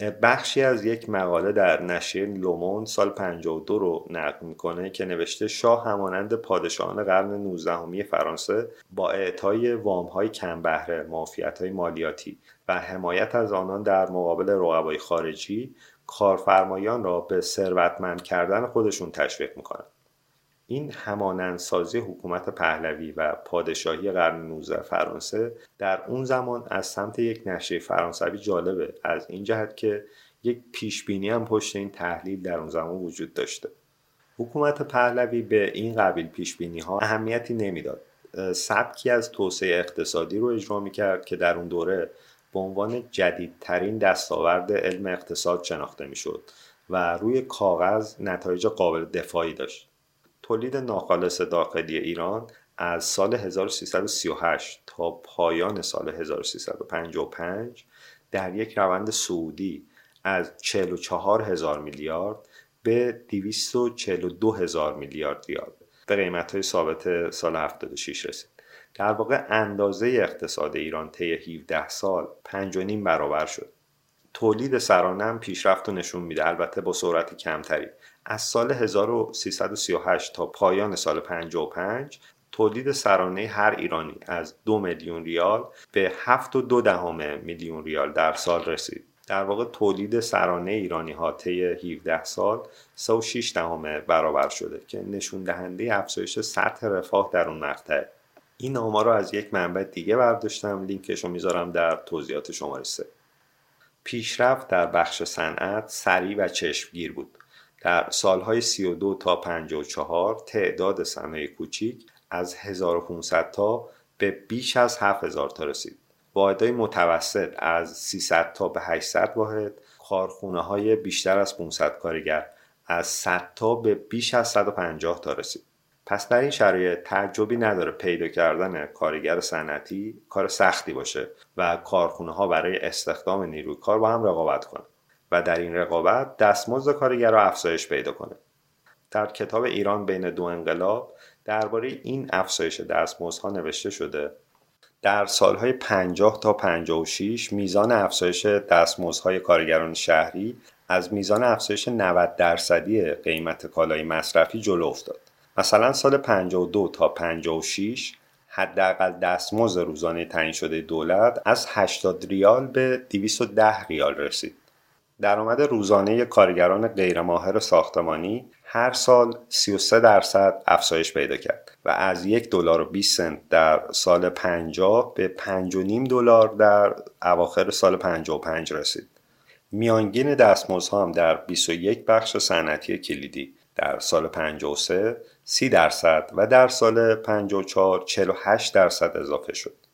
بخشی از یک مقاله در نشریه لومون سال 52 رو نقل می‌کنه که نوشته شاه همانند پادشاهان قرن 19 فرانسه با اعطای وام های کم بهره معافیت های مالیاتی و حمایت از آنان در مقابل رقبای خارجی کارفرمایان را به ثروتمند کردن خودشون تشویق می‌کنند. این همانندسازی حکومت پهلوی و پادشاهی قرن 19 فرانسه در اون زمان از سمت یک نشریه فرانسوی جالبه. از این جهت که یک پیشبینی هم پشت این تحلیل در اون زمان وجود داشته. حکومت پهلوی به این قبیل پیشبینی ها اهمیتی نمی‌داد. سبکی از توسعه اقتصادی رو اجرا می‌کرد که در اون دوره به عنوان جدیدترین دستاورد علم اقتصاد شناخته می‌شد و روی کاغذ نتایج قابل دفاعی داشت. تولید ناخالص داخلی ایران از سال 1338 تا پایان سال 1355 در یک روند سعودی از 44 هزار میلیارد به 242 هزار میلیارد ریال به قیمت های ثابت سال 76 رسید. در واقع اندازه اقتصاد ایران طی 17 سال 5.5 برابر شد. تولید سرانه هم پیشرفت و نشون میده البته با سرعت کمتری. از سال 1338 تا پایان سال 55 تولید سرانه هر ایرانی از دو میلیون ریال به 7 و دو دهم میلیون ریال در سال رسید. در واقع تولید سرانه ایرانی ها طی 17 سال 3.6 دهم برابر شده که نشون دهنده افزایش سطح رفاه در اون مقطع این آمار رو از یک منبع دیگه برداشتم لینکش رو می‌ذارم در توضیحات شماره 3 پیشرفت در بخش صنعت سریع و چشمگیر بود. در سالهای 32 تا 54 تعداد صنایع کوچیک از 1500 تا به بیش از 7000 تا رسید. واحدهای متوسط از 300 تا به 800 واحد، کارخونه های بیشتر از 500 کارگر از 100 تا به بیش از 150 تا رسید. پس در این شرایط تعجبی نداره پیدا کردن کارگر صنعتی کار سختی باشه و کارخونه ها برای استخدام نیروی کار با هم رقابت کنند. و در این رقابت دستمزد کارگر را افزایش پیدا کنه در کتاب ایران بین دو انقلاب درباره این افزایش دستمزدها نوشته شده در سالهای 50 تا 56 میزان افزایش دستمزدهای کارگران شهری از میزان افزایش 90 درصدی قیمت کالای مصرفی جلو افتاد. مثلا سال 52 تا 56 حداقل دستمزد روزانه تعیین شده دولت از 80 ریال به 210 ریال رسید. درآمد روزانه کارگران غیرماهر ساختمانی هر سال 33 درصد افزایش پیدا کرد و از یک دلار و 20 سنت در سال 50 به 5.5 دلار در اواخر سال 55 رسید. میانگین دستمزدها هم در 21 بخش صنعتی کلیدی در سال 53 30 درصد و در سال 54 48 درصد اضافه شد.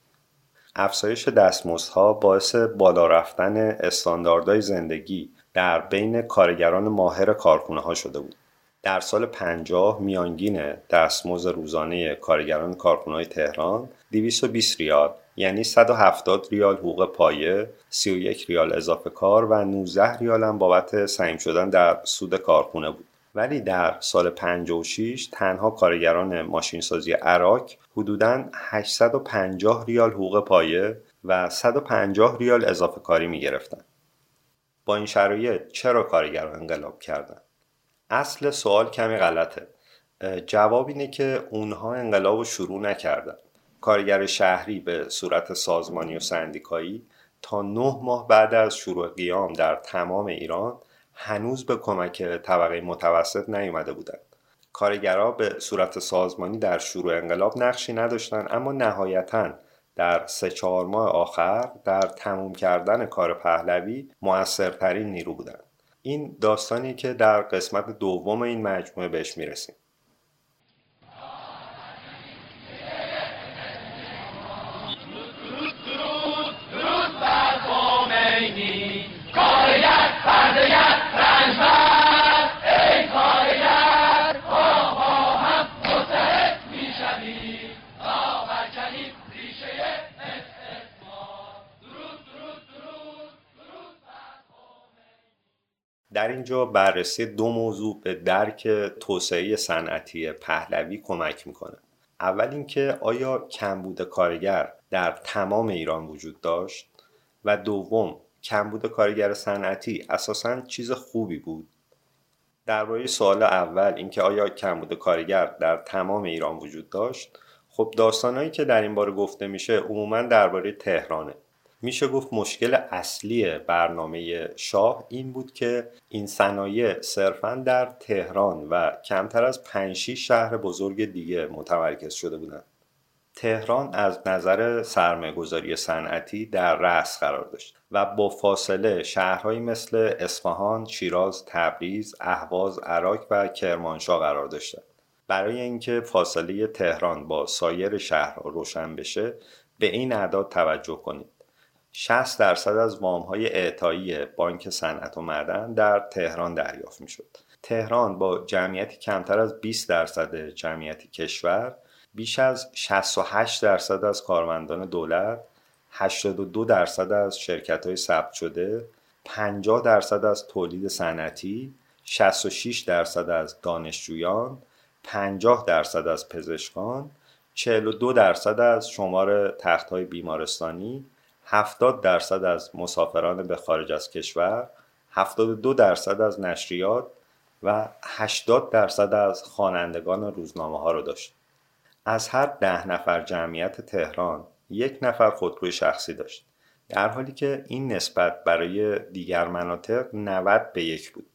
افزایش دستمزدها باعث بالا رفتن استانداردهای زندگی در بین کارگران ماهر کارخونه ها شده بود. در سال 50 میانگین دستمزد روزانه کارگران کارخونه های تهران 220 ریال یعنی 170 ریال حقوق پایه، 31 ریال اضافه کار و 19 ریال هم بابت سعیم شدن در سود کارخونه بود. ولی در سال 56 تنها کارگران ماشینسازی عراق حدوداً 850 ریال حقوق پایه و 150 ریال اضافه کاری می گرفتن. با این شرایط چرا کارگران انقلاب کردن؟ اصل سوال کمی غلطه. جواب اینه که اونها انقلاب رو شروع نکردن. کارگر شهری به صورت سازمانی و سندیکایی تا نه ماه بعد از شروع قیام در تمام ایران هنوز به کمک طبقه متوسط نیومده بودند. کارگرها به صورت سازمانی در شروع انقلاب نقشی نداشتند اما نهایتا در سه چهار ماه آخر در تموم کردن کار پهلوی موثرترین نیرو بودند. این داستانی که در قسمت دوم این مجموعه بهش می‌رسیم. در اینجا بررسی دو موضوع به درک توسعه صنعتی پهلوی کمک می‌کنه. اول اینکه آیا کمبود کارگر در تمام ایران وجود داشت؟ و دوم کمبود کارگر صنعتی اساسا چیز خوبی بود؟ درباره سوال اول اینکه آیا کمبود کارگر در تمام ایران وجود داشت؟ خب داستانهایی که در این باره گفته میشه عموما درباره تهرانه. میشه گفت مشکل اصلی برنامه شاه این بود که این صنایع صرفا در تهران و کمتر از 5 شهر بزرگ دیگه متمرکز شده بودند. تهران از نظر سرمایه‌گذاری صنعتی در رأس قرار داشت و با فاصله شهرهایی مثل اصفهان، شیراز، تبریز، اهواز، عراق و کرمانشاه قرار داشتند. برای اینکه فاصله تهران با سایر شهرها روشن بشه به این اعداد توجه کنید 60 درصد از های اعطایی بانک صنعت و معدن در تهران دریافت می شد. تهران با جمعیتی کمتر از 20 درصد جمعیت کشور بیش از 68 درصد از کارمندان دولت 82 درصد از شرکت های ثبت شده 50 درصد از تولید صنعتی 66 درصد از دانشجویان 50 درصد از پزشکان 42 درصد از شمار تخت های بیمارستانی 70 درصد از مسافران به خارج از کشور 72 درصد از نشریات و 80 درصد از خوانندگان روزنامه ها رو داشت. از هر ده نفر جمعیت تهران یک نفر خودروی شخصی داشت. در حالی که این نسبت برای دیگر مناطق 90 به یک بود.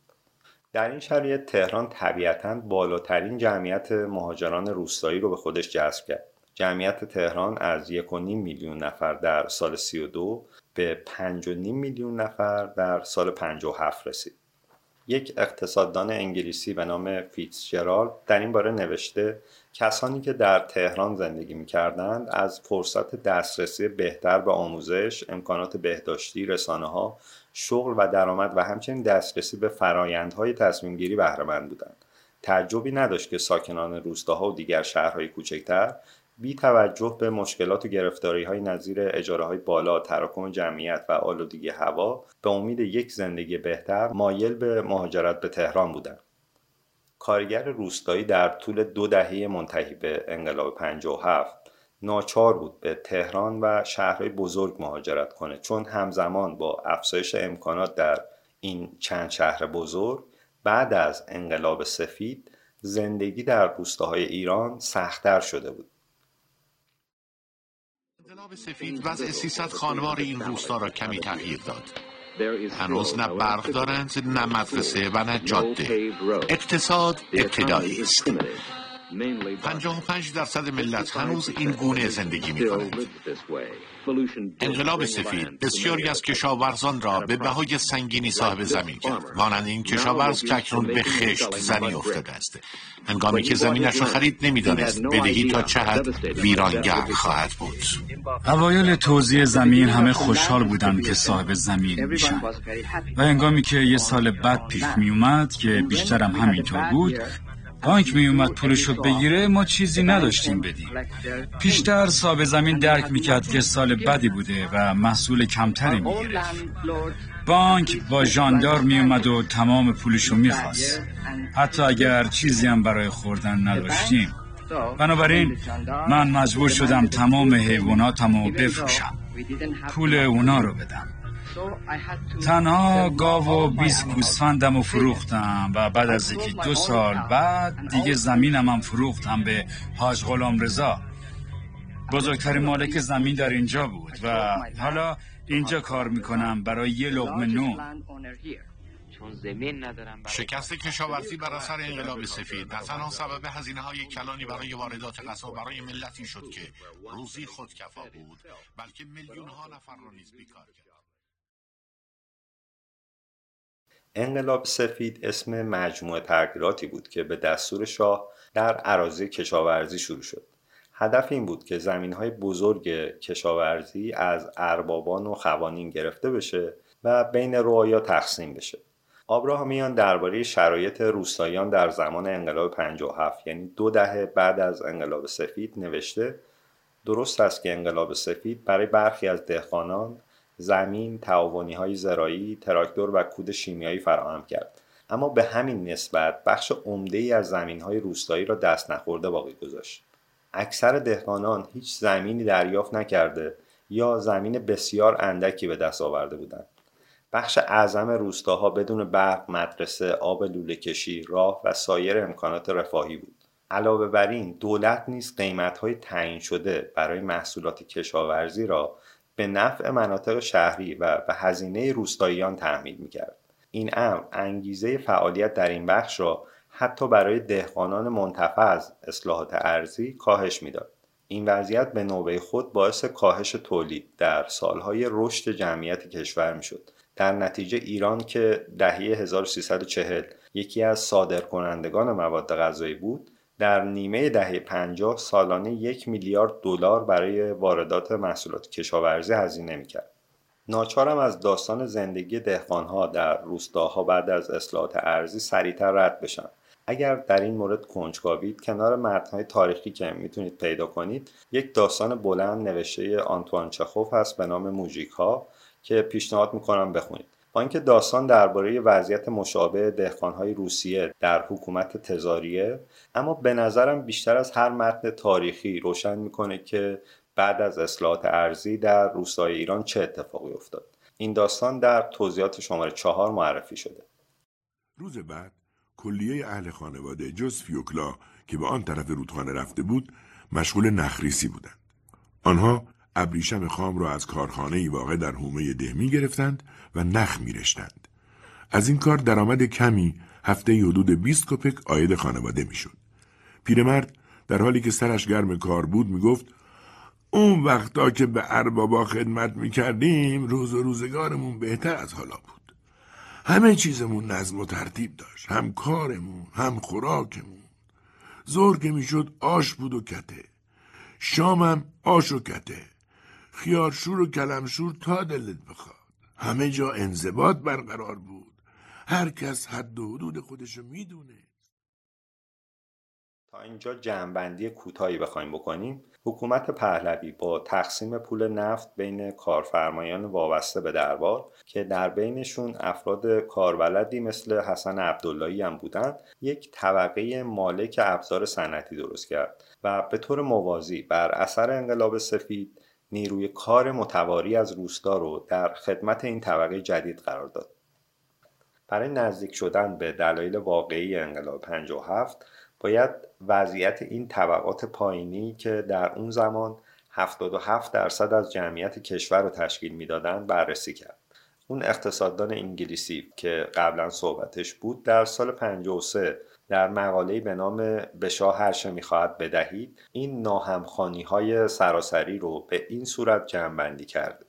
در این شرایط تهران طبیعتا بالاترین جمعیت مهاجران روستایی رو به خودش جذب کرد. جمعیت تهران از 1.5 میلیون نفر در سال 32 به 5.5 میلیون نفر در سال 57 رسید. یک اقتصاددان انگلیسی به نام فیتزجرالد در این باره نوشته کسانی که در تهران زندگی می کردند از فرصت دسترسی بهتر به آموزش، امکانات بهداشتی، رسانه ها، شغل و درآمد و همچنین دسترسی به فرایندهای تصمیم گیری بهره بودند. تعجبی نداشت که ساکنان روستاها و دیگر شهرهای کوچکتر بی توجه به مشکلات و گرفتاری های نظیر اجاره های بالا، تراکم جمعیت و آلودگی هوا به امید یک زندگی بهتر مایل به مهاجرت به تهران بودند. کارگر روستایی در طول دو دهه منتهی به انقلاب 57 ناچار بود به تهران و شهرهای بزرگ مهاجرت کنه چون همزمان با افزایش امکانات در این چند شهر بزرگ بعد از انقلاب سفید زندگی در روستاهای ایران سختتر شده بود انقلاب سفید وضع 300 خانوار این روستا را کمی تغییر داد. هنوز نه برق دارند نه مدرسه و نه جاده. اقتصاد ابتدایی است. 55 درصد ملت هنوز این گونه زندگی می کنند. انقلاب سفید بسیاری از کشاورزان را به بهای سنگینی صاحب زمین کرد. مانند این کشاورز که اکنون به خشت زنی افتاده است. هنگامی که زمینش را خرید نمی‌دانست بدهی تا چه حد ویرانگر خواهد بود. اوایل توزیع زمین همه خوشحال بودند که صاحب زمین میشن و هنگامی که یه سال بعد پیش می اومد که بیشترم همینطور بود بانک می اومد پولشو بگیره ما چیزی نداشتیم بدیم. پیشتر صاحب زمین درک می‌کرد که سال بدی بوده و محصول کمتری می‌گرفت. بانک با جاندار می اومد و تمام پولشو می‌خواست. حتی اگر چیزی هم برای خوردن نداشتیم. بنابراین من مجبور شدم تمام حیواناتم رو بفروشم. پول اونا رو بدم. تنها گاو و بیس گوسفندم و فروختم و بعد از یکی دو سال بعد دیگه زمینم هم فروختم به حاج غلام رضا. بزرگترین مالک زمین در اینجا بود و حالا اینجا کار می‌کنم برای یه لغم نون. شکست کشاورزی بر اثر انقلاب سفید. نه تنها سبب هزینه های کلانی برای واردات غذا برای ملتی شد که روزی خودکفا بود بلکه میلیون ها نفر را نیز بیکار کرد. انقلاب سفید اسم مجموعه تغییراتی بود که به دستور شاه در عراضی کشاورزی شروع شد. هدف این بود که زمین های بزرگ کشاورزی از اربابان و خوانین گرفته بشه و بین رعایا تقسیم بشه. آبراهامیان درباره شرایط روستاییان در زمان انقلاب 57 یعنی دو دهه بعد از انقلاب سفید نوشته درست است که انقلاب سفید برای برخی از دهقانان زمین، تعاونی های زرایی، تراکتور و کود شیمیایی فراهم کرد. اما به همین نسبت بخش عمده ای از زمین های روستایی را دست نخورده باقی گذاشت. اکثر دهقانان هیچ زمینی دریافت نکرده یا زمین بسیار اندکی به دست آورده بودند. بخش اعظم روستاها بدون برق، مدرسه، آب لوله کشی، راه و سایر امکانات رفاهی بود. علاوه بر این دولت نیز قیمت‌های تعیین شده برای محصولات کشاورزی را به نفع مناطق شهری و به هزینه روستاییان تحمیل می‌کرد. این امر انگیزه فعالیت در این بخش را حتی برای دهقانان منتفع از اصلاحات ارزی کاهش می‌داد. این وضعیت به نوبه خود باعث کاهش تولید در سالهای رشد جمعیت کشور می‌شد. در نتیجه ایران که دهه 1340 یکی از صادرکنندگان مواد غذایی بود در نیمه دهه 50 سالانه یک میلیارد دلار برای واردات محصولات کشاورزی هزینه می‌کرد. ناچارم از داستان زندگی دهقانها در روستاها بعد از اصلاحات ارزی سریعتر رد بشم اگر در این مورد کنجکاوید کنار متنهای تاریخی که می‌تونید پیدا کنید یک داستان بلند نوشته آنتوان چخوف هست به نام موژیک ها که پیشنهاد می‌کنم بخونید اینکه داستان درباره وضعیت مشابه دهقانهای روسیه در حکومت تزاریه اما به نظرم بیشتر از هر متن تاریخی روشن می‌کنه که بعد از اصلاحات ارزی در روستای ایران چه اتفاقی افتاد. این داستان در توضیحات شماره چهار معرفی شده. روز بعد کلیه اهل خانواده جز فیوکلا که به آن طرف رودخانه رفته بود مشغول نخریسی بودند. آنها ابریشم خام را از کارخانه ای واقع در حومه ده می گرفتند و نخ می رشتند. از این کار درآمد کمی هفته حدود 20 کپک آید خانواده می شد. پیرمرد در حالی که سرش گرم کار بود می گفت اون وقتا که به اربابا خدمت می کردیم روز و روزگارمون بهتر از حالا بود. همه چیزمون نظم و ترتیب داشت. هم کارمون، هم خوراکمون. زور که می‌شد آش بود و کته. شامم آش و کته. خیارشور و کلمشور تا دلت بخواد. همه جا انضباط برقرار بود. هر کس حد و حدود خودشو می‌دونه. تا اینجا جمعبندی کوتاهی بخوایم بکنیم حکومت پهلوی با تقسیم پول نفت بین کارفرمایان وابسته به دربار که در بینشون افراد کاربلدی مثل حسن عبداللهی هم بودند یک طبقه مالک ابزار صنعتی درست کرد و به طور موازی بر اثر انقلاب سفید نیروی کار متواری از روستا رو در خدمت این طبقه جدید قرار داد برای نزدیک شدن به دلایل واقعی انقلاب 57 باید وضعیت این طبقات پایینی که در اون زمان 77 درصد از جمعیت کشور رو تشکیل می‌دادند بررسی کرد. اون اقتصاددان انگلیسی که قبلا صحبتش بود در سال 53 در مقاله به نام به شاه هرچه می‌خواهد بدهید این ناهمخانی های سراسری رو به این صورت جمعبندی کرده.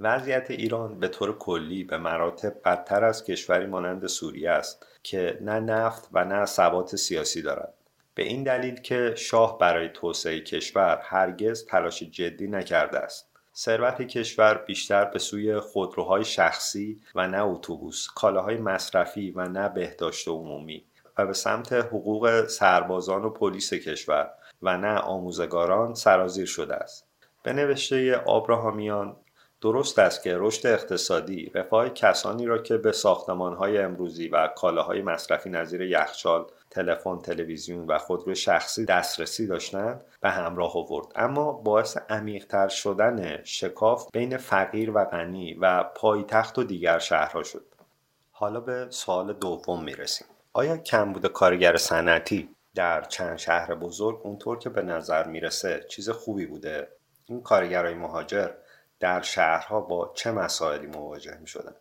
وضعیت ایران به طور کلی به مراتب بدتر از کشوری مانند سوریه است که نه نفت و نه ثبات سیاسی دارد. به این دلیل که شاه برای توسعه کشور هرگز تلاش جدی نکرده است. ثروت کشور بیشتر به سوی خودروهای شخصی و نه اتوبوس کالاهای مصرفی و نه بهداشت عمومی. و به سمت حقوق سربازان و پلیس کشور و نه آموزگاران سرازیر شده است. به نوشته آبراهامیان درست است که رشد اقتصادی رفاه کسانی را که به ساختمانهای امروزی و کالاهای مصرفی نظیر یخچال تلفن تلویزیون و خودرو شخصی دسترسی داشتند به همراه آورد. اما باعث عمیقتر شدن شکاف بین فقیر و غنی و پایتخت و دیگر شهرها شد. حالا به سوال دوم می‌رسیم. آیا کمبود کارگر صنعتی در چند شهر بزرگ اونطور که به نظر می‌رسه چیز خوبی بوده؟ این کارگرای مهاجر در شهرها با چه مسائلی مواجه می شدن؟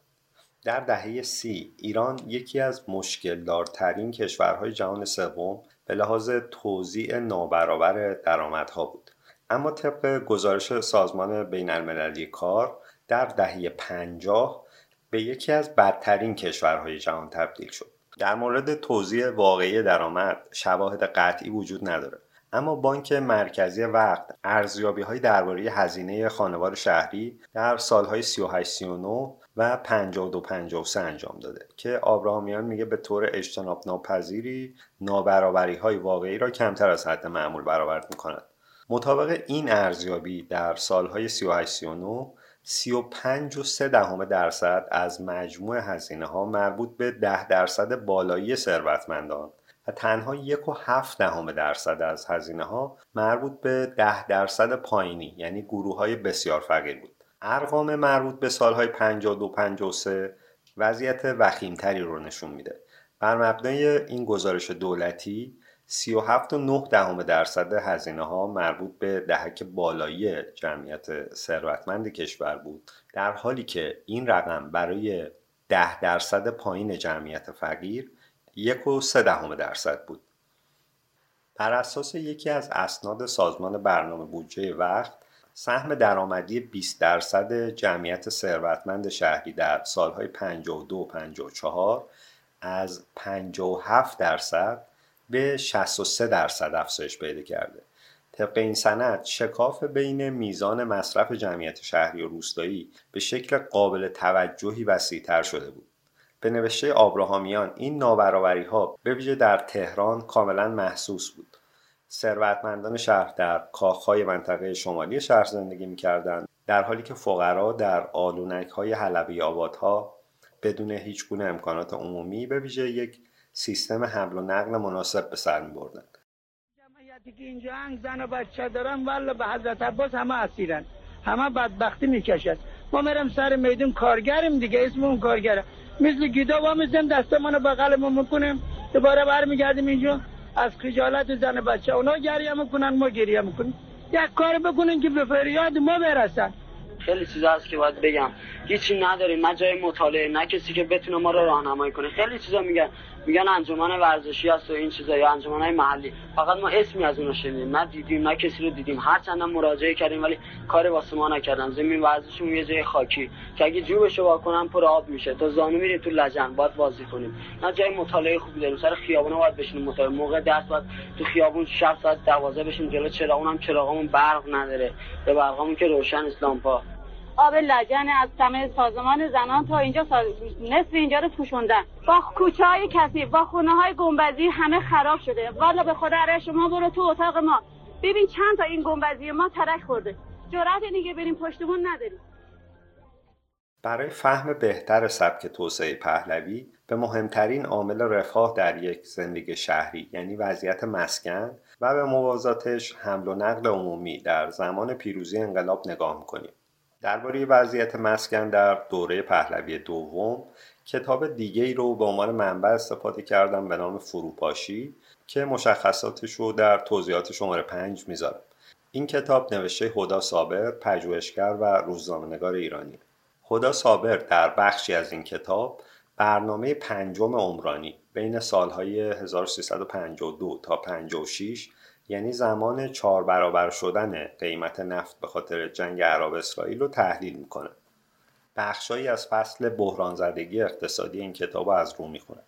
در دهه سی ایران یکی از مشکل دارترین کشورهای جهان سوم به لحاظ توزیع نابرابر درآمدها بود. اما طبق گزارش سازمان بین المللی کار در دهه پنجاه به یکی از بدترین کشورهای جهان تبدیل شد. در مورد توزیع واقعی درآمد شواهد قطعی وجود نداره. اما بانک مرکزی وقت ارزیابی درباره هزینه خانوار شهری در سالهای 38 39 و 52 53 انجام داده که آبراهامیان میگه به طور اجتناب ناپذیری نابرابری های واقعی را کمتر از حد معمول برآورد می‌کند مطابق این ارزیابی در سالهای 38 39 35 و 3 دهم درصد از مجموع هزینه ها مربوط به 10 درصد بالایی ثروتمندان و تنها یک و هفت دهم درصد از هزینه ها مربوط به ده درصد پایینی یعنی گروه های بسیار فقیر بود. ارقام مربوط به سالهای 52 53 وضعیت وخیمتری رو نشون میده. بر مبنای این گزارش دولتی 37.9 دهم درصد هزینه ها مربوط به دهک بالایی جمعیت ثروتمند کشور بود. در حالی که این رقم برای 10 درصد پایین جمعیت فقیر یک و سه دهم درصد بود. بر اساس یکی از اسناد سازمان برنامه بودجه وقت سهم درآمدی 20 درصد جمعیت ثروتمند شهری در سالهای 52 و 54 از 57 درصد به 63 درصد افزایش پیدا کرده. طبق این سند شکاف بین میزان مصرف جمعیت شهری و روستایی به شکل قابل توجهی وسیعتر شده بود. به نوشته آبراهامیان این نابرابری ها به ویژه در تهران کاملا محسوس بود. ثروتمندان شهر در کاخهای منطقه شمالی شهر زندگی می‌کردند در حالی که فقرا در آلونک های حلبی آبادها بدون هیچ گونه امکانات عمومی به ویژه یک سیستم حمل و نقل مناسب به سر می بردن. جمعیتی که اینجا هنگ زن و بچه دارن والا به حضرت عباس همه اسیرن. همه بدبختی می‌کشد ما میرم سر میدون کارگریم دیگه اسممون کارگره. مثل گیدا و میزن دستمانو بغلمون می‌کنیم. دوباره برمیگردیم اینجا. از خجالت زن بچه اونا گریه می‌کنن ما گریه می‌کنیم. یک کار بکنن که به فریاد ما برسن. خیلی چیزا هست که باید بگم. هیچی نداریم نه جای مطالعه نه کسی که بتونه ما رو راهنمایی کنه. خیلی چیزا میگن. میگن انجمن ورزشی هست و این چیزا یا انجمن های محلی. فقط ما اسمی از اونو شنیدیم. نه دیدیم نه کسی رو دیدیم. هر چند مراجعه کردیم ولی کاری واسه ما نکردن. زمین ورزشمون یه جای خاکی. که اگه جوبشو واکنن پر آب میشه. تا زانو میریم تو لجن باید بازی کنیم. نه جای مطالعه خوبی داریم. سر خیابون باید بشینیم مطالعه. موقع درس باید تو خیابون شب ساعت 12 بشیم جلو چراغون هم چراغمون برق نداره. به برقمون که روشن اسلامپا آب لجن از همه سازمان زنان تا اینجا ساز... نصف اینجا رو پوشوندن. با کوچه های کسی با خونه های گنبزی همه خراب شده. والا به خدا اره شما برو تو اتاق ما. ببین چند تا این گنبزی ما ترک خورده. جرأت دیگه بریم پشتمون نداریم. برای فهم بهتر سبک توسعه پهلوی به مهمترین عامل رفاه در یک زندگی شهری یعنی وضعیت مسکن و به موازاتش حمل و نقل عمومی در زمان پیروزی انقلاب نگاه می‌کنیم. درباره وضعیت مسکن در دوره پهلوی دوم کتاب دیگه ای رو به عنوان منبع استفاده کردم به نام فروپاشی که مشخصاتش رو در توضیحات شماره پنج می‌ذارم. این کتاب نوشته هدا صابر پژوهشگر و روزنامه‌نگار ایرانی هدا صابر در بخشی از این کتاب برنامه پنجم عمرانی بین سالهای 1352 تا 56 یعنی زمان چهار برابر شدن قیمت نفت به خاطر جنگ عرب اسرائیل رو تحلیل می‌کنه. بخشهایی از فصل بحران زدگی اقتصادی این کتاب از رو می‌خونه.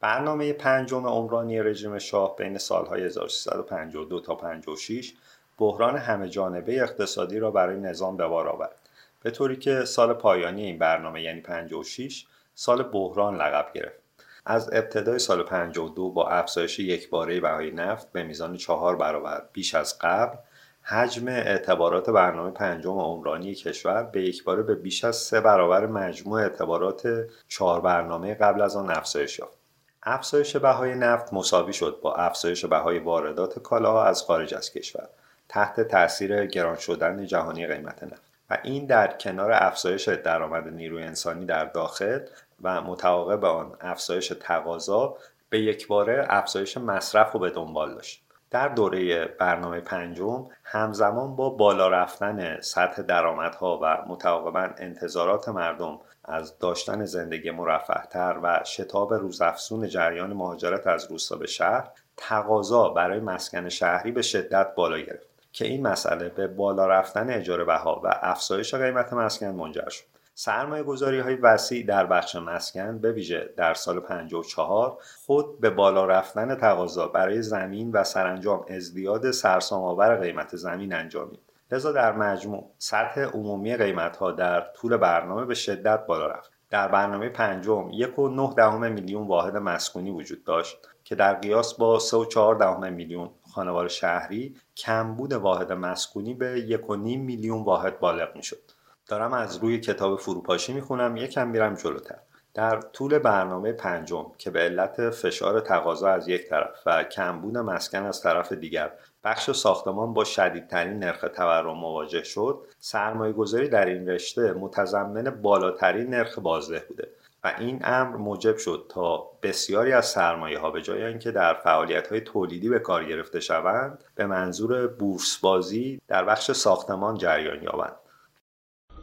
برنامه پنجم عمرانی رژیم شاه بین سالهای 1352 تا 56 بحران همه جانبه اقتصادی را برای نظام به بار آورد. به طوری که سال پایانی این برنامه یعنی 56 سال بحران لقب گرفت. از ابتدای سال 52 با افزایش یکباره بهای نفت به میزان چهار برابر بیش از قبل حجم اعتبارات برنامه پنجم عمرانی کشور به یکباره به بیش از سه برابر مجموع اعتبارات چهار برنامه قبل از آن افزایش یافت. افزایش بهای نفت مساوی شد با افزایش بهای واردات کالاها از خارج از کشور تحت تاثیر گران شدن جهانی قیمت نفت و این در کنار افزایش درآمد نیروی انسانی در داخل و متعاقب آن افزایش تقاضا به یکباره افزایش مصرف رو به دنبال داشت. در دوره برنامه پنجم همزمان با بالا رفتن سطح درآمدها و متعاقبا انتظارات مردم از داشتن زندگی مرفهتر و شتاب روزافزون جریان مهاجرت از روستا به شهر تقاضا برای مسکن شهری به شدت بالا گرفت که این مسئله به بالا رفتن اجاره بها و افزایش قیمت مسکن منجر شد. سرمایه گذاری های وسیع در بخش مسکن به ویژه در سال 54 خود به بالا رفتن تقاضا برای زمین و سرانجام ازدیاد سرسام آور قیمت زمین انجامید. لذا در مجموع سطح عمومی قیمت ها در طول برنامه به شدت بالا رفت. در برنامه پنجم یک و نه دهم میلیون واحد مسکونی وجود داشت که در قیاس با 3 و 4 دهم میلیون خانوار شهری کمبود واحد مسکونی به یک و نیم میلیون واحد بالغ می شد. دارم از روی کتاب فروپاشی می‌خونم یکم میرم جلوتر. در طول برنامه پنجم که به علت فشار تقاضا از یک طرف و کمبود مسکن از طرف دیگر بخش ساختمان با شدیدترین نرخ تورم مواجه شد سرمایه گذاری در این رشته متضمن بالاترین نرخ بازده بوده و این امر موجب شد تا بسیاری از سرمایه ها به جای اینکه در فعالیت های تولیدی به کار گرفته شوند به منظور بورس بازی در بخش ساختمان جریان یابند.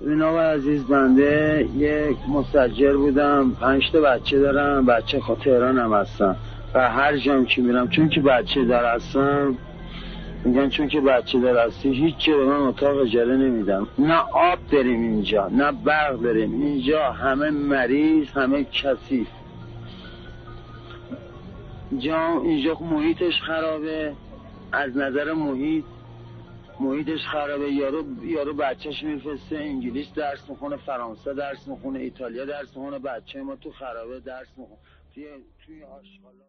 این آقای عزیز بنده یک مستجر بودم. پنج تا بچه دارم. بچه خود تهران هم هستم و هر جام که میرم چون که بچه دار هستم میگن چون که بچه دار هستی هیچ جا من اتاق اجاره نمیدم. نه آب داریم اینجا نه برق داریم. اینجا همه مریض همه کثیف. جا اینجا محیطش خرابه. از نظر محیط محیطش خرابه. یارو یارو بچهش میفرسته انگلیس درس می‌خونه فرانسه درس می‌خونه ایتالیا درس می‌خونه بچه ما تو خرابه درس می‌خونه. توی توی آشغالا.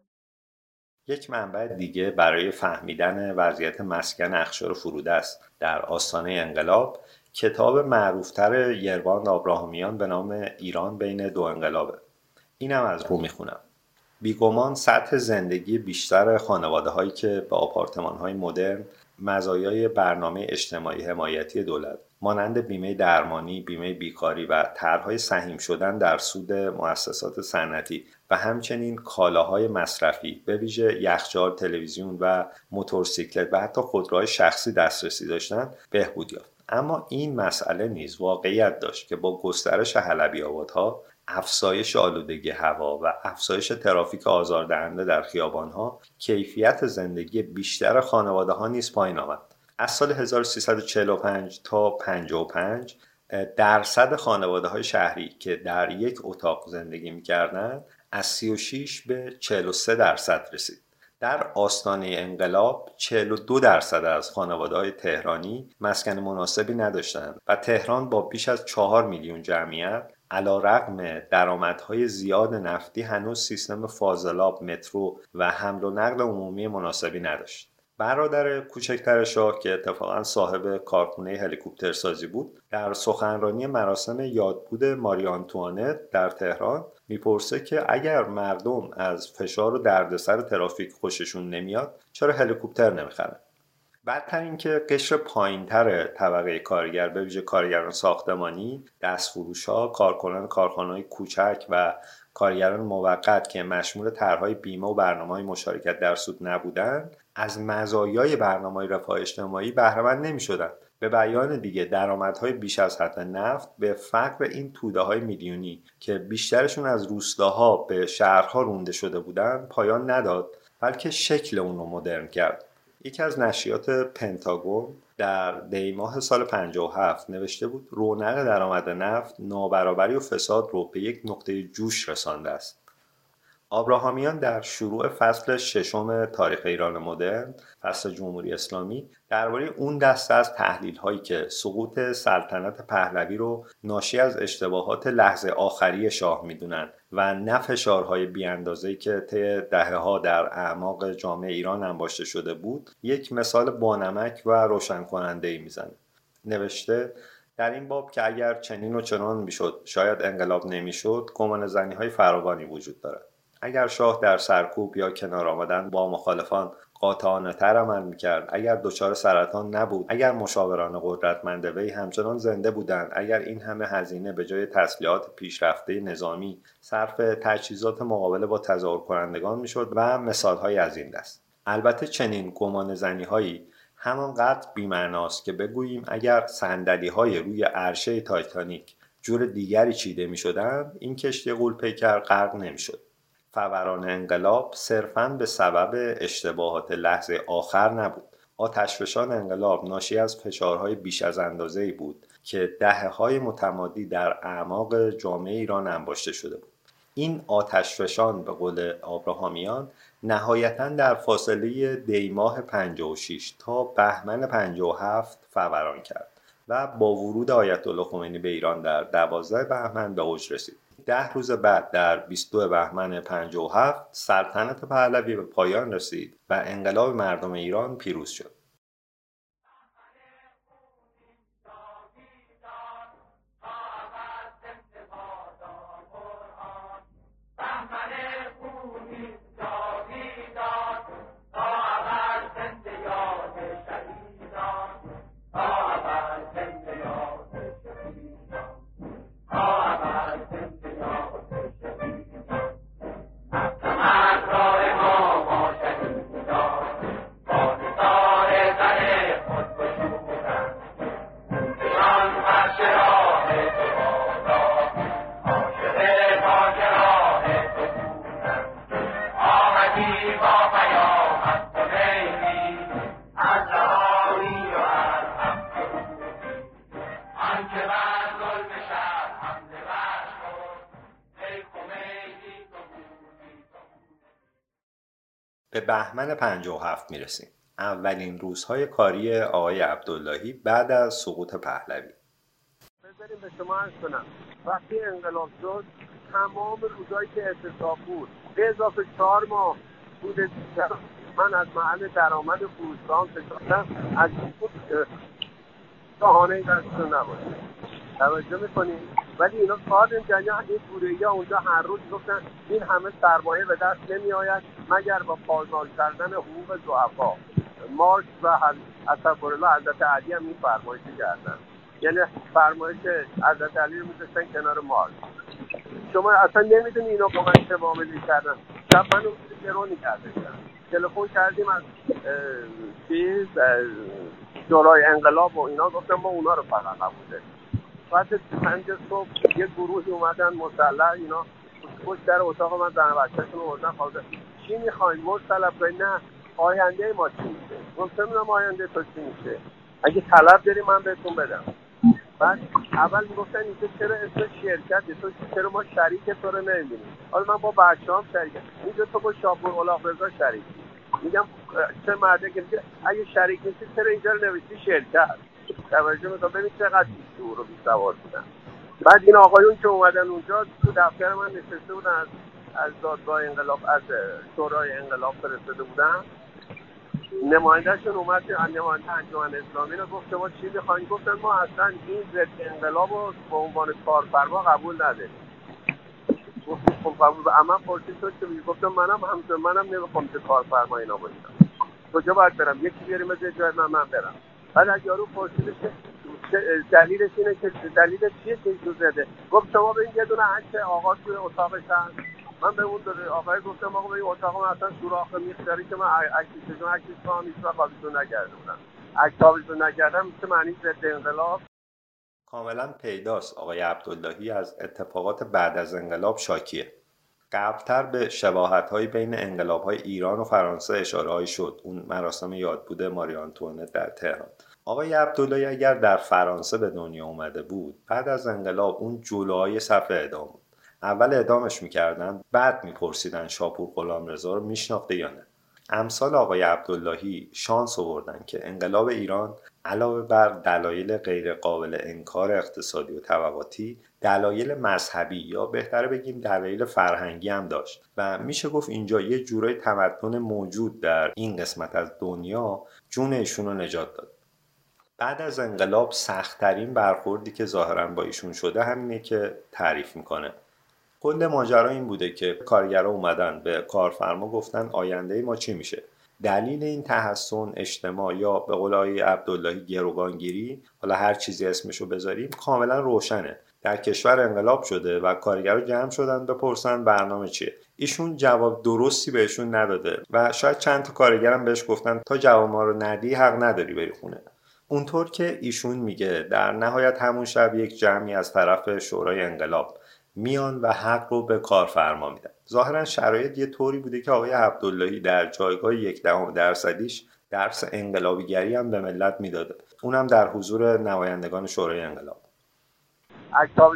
یک منبع دیگه برای فهمیدن وضعیت مسکن اخشار فروده است. در آستانه انقلاب کتاب معروفتر یروان آبراهامیان به نام ایران بین دو انقلابه. اینم از رو می‌خونم. بیگمان سطح زندگی بیشتر خانواده هایی که به آپارتمان های مدرن مزایای برنامه اجتماعی حمایتی دولت مانند بیمه درمانی، بیمه بیکاری و طرحهای سهیم شدن در سود مؤسسات صنعتی و همچنین کالاهای مصرفی به ویژه یخچال، تلویزیون و موتورسیکلت و حتی خودروهای شخصی دسترسی داشتن بهبود یافت. اما این مسئله نیز واقعیت داشت که با گسترش حلبی آبادها افزایش آلودگی هوا و افزایش ترافیک آزاردهنده در خیابانها کیفیت زندگی بیشتر خانواده ها نیز پایین آمد. از سال 1345 تا 55 درصد خانواده های شهری که در یک اتاق زندگی می‌کردند از 36 به 43 درصد رسید. در آستانه انقلاب 42 درصد از خانواده های تهرانی مسکن مناسبی نداشتند و تهران با بیش از 4 میلیون جمعیت علا رقم درآمدهای زیاد نفتی هنوز سیستم فاضلاب مترو و حمل و نقل عمومی مناسبی نداشت. برادر کوچکتر شاه که اتفاقا صاحب کارخونه هلیکوپتر سازی بود در سخنرانی مراسم یادبود ماری آنتوانت در تهران می‌پرسه که اگر مردم از فشار و دردسر ترافیک خوششون نمیاد چرا هلیکوپتر نمی‌خرن بدتر اینکه قشر پایینتر طبقه کارگر به ویژه کارگران ساختمانی دستفروش ها کارکنان کارخانه های کوچک و کارگران موقت که مشمول طرحهای بیمه و برنامه های مشارکت در سود نبودند از مزایای برنامه رفاه اجتماعی بهرهمند نمی شدن. به بیان دیگه درآمدهای بیش از حد نفت به فقر این توده های میلیونی که بیشترشون از روستاها به شهرها رونده شده بودند پایان نداد بلکه شکل اون رو مدرن کرد یکی از نشریات پنتاگون در دیماه سال 57 نوشته بود رونق درآمد نفت نابرابری و فساد رو به یک نقطه جوش رسانده است. آبراهامیان در شروع فصل ششم تاریخ ایران مدرن فصل جمهوری اسلامی درباره اون دسته از تحلیل هایی که سقوط سلطنت پهلوی رو ناشی از اشتباهات لحظه آخری شاه می‌دونن و نه فشارهای بیاندازه‌ای که طی دهه ها در اعماق جامعه ایران انباشته شده بود یک مثال بانمک و روشن کننده ای می‌زنه. نوشته در این باب که اگر چنین و چنان می‌شد شاید انقلاب نمی‌شد گمان زنی های فراوانی وجود دارد. اگر شاه در سرکوب یا کنار آمدن با مخالفان قاطعانه تر عمل می‌کرد. اگر دچار سرطان نبود اگر مشاوران قدرتمند وی همچنان زنده بودند اگر این همه هزینه به جای تسلیحات پیشرفته نظامی صرف تجهیزات مقابله با تظاهر کنندگان می‌شد و مثالهایی از این دست. البته چنین گمان زنی هایی همانقدر بیمعناست که بگوییم اگر صندلی های روی عرشه تایتانیک جور دیگری چیده می این کشتی غولپیکر غرق نمی‌شد. فوران انقلاب صرفا به سبب اشتباهات لحظه آخر نبود. آتشفشان انقلاب ناشی از فشارهای بیش از اندازه ای بود که دهه های متمادی در اعماق جامعه ایران انباشته شده بود. این آتشفشان به قول آبراهامیان نهایتا در فاصله دیماه 56 تا بهمن 57 فوران کرد و با ورود آیت الله خمینی به ایران در 12 بهمن به اوج رسید. ده روز بعد در 22 بهمن 57 سلطنت پهلوی به پایان رسید و انقلاب مردم ایران پیروز شد. بهمن 57 می‌رسیم. اولین روزهای کاری آقای عبداللهی بعد از سقوط پهلوی. بذاریم به شما عرض کنم. وقتی انقلاب شد تمام روزهایی که اعتصاب بود به اضافه چهار ماه بود من از محل درآمد فروشگاه فکر از شاهانه دستتون نباشه توجه می‌کنیم ولی اینا کار نمی‌کنن این بوره ها اونجا هر روز گفتن این همه سرمایه به دست نمی آید مگر با پایمال کردن حقوق ضعفا. مارکس و الله حضرت علی هم این فرمایش کردن. یعنی فرمایش حضرت علی رو میذاشتن کنار مارکس. شما اصلا نمی‌دونی اینا با من چه معاملی کردن. شب منو گرونی کرده تلفن کردیم از چیز شورای انقلاب و اینا گفتم ما اونا رو فقط قبول بعد پنج صبح یه گروهی اومدن مسلح اینا. پشت در اتاق من زن بچهشون اومدن خواسته چی می‌خواین مرد طلب نه آینده ما چی میشه؟ گفتم نمی‌دونم آینده تو چی میشه. اگه طلب داری من بهتون بدم. بعد اول می‌گفتن اینجا چرا اسم شرکت تو چرا ما شریک تو رو نمی‌بینیم؟ حالا من با بچه هم شریکم اینجا تو با شاپور اولاق رضا شریک میگم چه مرده که اگه شریک نیستی چرا اینجا رو نوشتی شرکت؟ توجه می‌کنم. ببین چقدر دور رو بیسوار بودن بعد این آقایون که اومدن اونجا تو دفتر من نشسته بودن از از دادگاه انقلاب از شورای انقلاب فرستاده بودن. نمایندهشون اومد نماینده انجمن اسلامی رو گفت ما چی می‌خواین گفتن ما اصلا این ضد انقلاب رو به عنوان کارفرما قبول نداریم. خب قبول اما پرسید شد که گفتم منم همسر منم نمی‌خوام که کارفرما اینا باشم کجا باید برم؟ یکی بیاریم از جای من من برم. بعد از یارو پرسیدش دلیلش اینه که دلیل چیه که اینجور زده؟ گفت شما به این یه دونه عکس آقا توی اتاقش هست من به اون داره آقای گفتم آقا به این اتاق من اصلا سوراخ میخ داری که من عکسشون عکسش کنم هیچ وقت قابلتون نکرده بودم. عکس نکردم چه معنی ضد انقلاب. کاملا پیداست. آقای عبداللهی از اتفاقات بعد از انقلاب شاکیه. قبلتر به شباهت های بین انقلاب های ایران و فرانسه اشاره شد. اون مراسم یاد بوده ماری آنتوانت در تهران. آقای عبداللهی اگر در فرانسه به دنیا اومده بود بعد از انقلاب اون جلوهای صف اعدام بود. اول اعدامش می‌کردن بعد میپرسیدن شاپور غلامرضا رو میشناخته یا نه. امثال آقای عبداللهی شانس آوردن که انقلاب ایران علاوه بر دلایل غیرقابل انکار اقتصادی و طبقاتی دلایل مذهبی یا بهتره بگیم دلایل فرهنگی هم داشت. و میشه گفت اینجا یه جورای تمدن موجود در این قسمت از دنیا جون رو نجات داد. بعد از انقلاب سختترین برخوردی که ظاهرا با ایشون شده همینه که تعریف می‌کنه. کل ماجرا این بوده که کارگرا اومدن به کارفرما گفتن آینده ما چی میشه؟ دلیل این تحسن اجتماع یا به قول آقای عبداللهی گروگانگیری حالا هر چیزی اسمشو بذاریم کاملا روشنه. در کشور انقلاب شده و کارگرا جمع شدن بپرسن برنامه چیه. ایشون جواب درستی بهشون نداده و شاید چند تا کارگرم بهش گفتن تا جواب ما رو ندی حق نداری بری خونه. اونطور که ایشون میگه در نهایت همون شب یک جمعی از طرف شورای انقلاب میان و حق رو به کارفرما میدن. ظاهرا شرایط یه طوری بوده که آقای عبداللهی در جایگاه یک دهم درصدیش درس انقلابیگری هم به ملت می‌داده. اونم در حضور نمایندگان شورای انقلاب.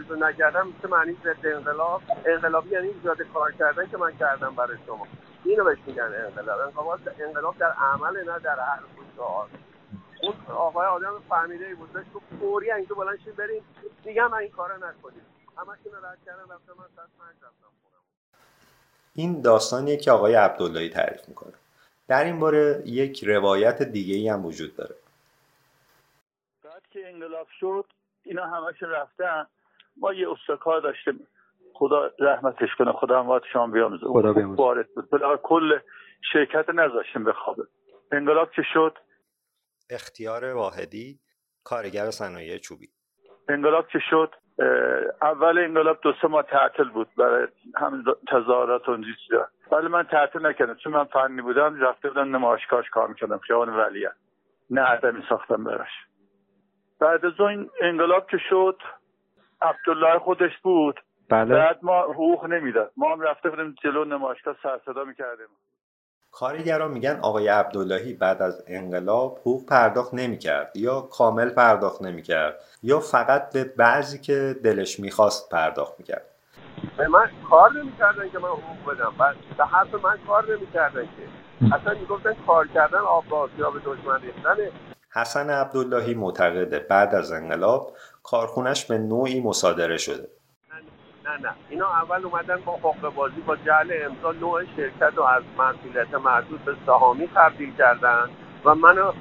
رو نکردم چه معنی ضد انقلاب؟ انقلابی یعنی ایجاد کار کردن که من کردم برای شما. اینو بهش میگن انقلاب. انقلاب در عمل نه در حرف و اون آقای آدم فهمیده ای بود تو فوری اینجا بلند بریم دیگه من این کارو نکنید این داستانیه که آقای عبداللهی تعریف می‌کنه. در این باره یک روایت دیگه ای هم وجود داره. بعد که انقلاب شد اینا همش رفتن. ما یه استکار داشتیم. خدا رحمتش کنه خدا هم شام بیاموزه. خدا بیاموزه. کل شرکت نذاشتیم بخوابه. انقلاب که شد اختیار واحدی کارگر صنایع چوبی. انقلاب که شد؟ اول انقلاب دو سه ماه تعطل بود برای همین تظاهرات و چیزا. ولی من تعطل نکردم. چون من فنی بودم رفته بودم نمایشگاهش کار می‌کردم خیابان ولیه نه عدمی ساختم براش. بعد از اون انقلاب که شد عبدالله خودش بود. بله. بعد ما حقوق نمی‌داد. ما هم رفته بودیم جلو نمایشگاه سر صدا می‌کردیم. کارگران میگن آقای عبداللهی بعد از انقلاب حقوق پرداخت نمی‌کرد یا کامل پرداخت نمی‌کرد یا فقط به بعضی که دلش می‌خواست پرداخت می‌کرد. به من کار نمی‌کردن که من حقوق بدم. به حرف من کار نمی‌کردن که. اصلا می‌گفتن کار کردن آب به دشمن ریختنه حسن عبداللهی معتقده بعد از انقلاب کارخونش به نوعی مصادره شده. نه نه. اینا اول اومدن با حقوق بازی با جعل امضا نوع شرکت رو از مسئولیت مربوط به سهامی تبدیل کردن و منو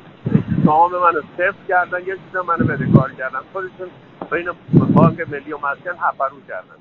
سهام منو صفر کردن یه چیز منو بده کار کردن. خودشون بین بانک ملی و مسکن حفرو کردن.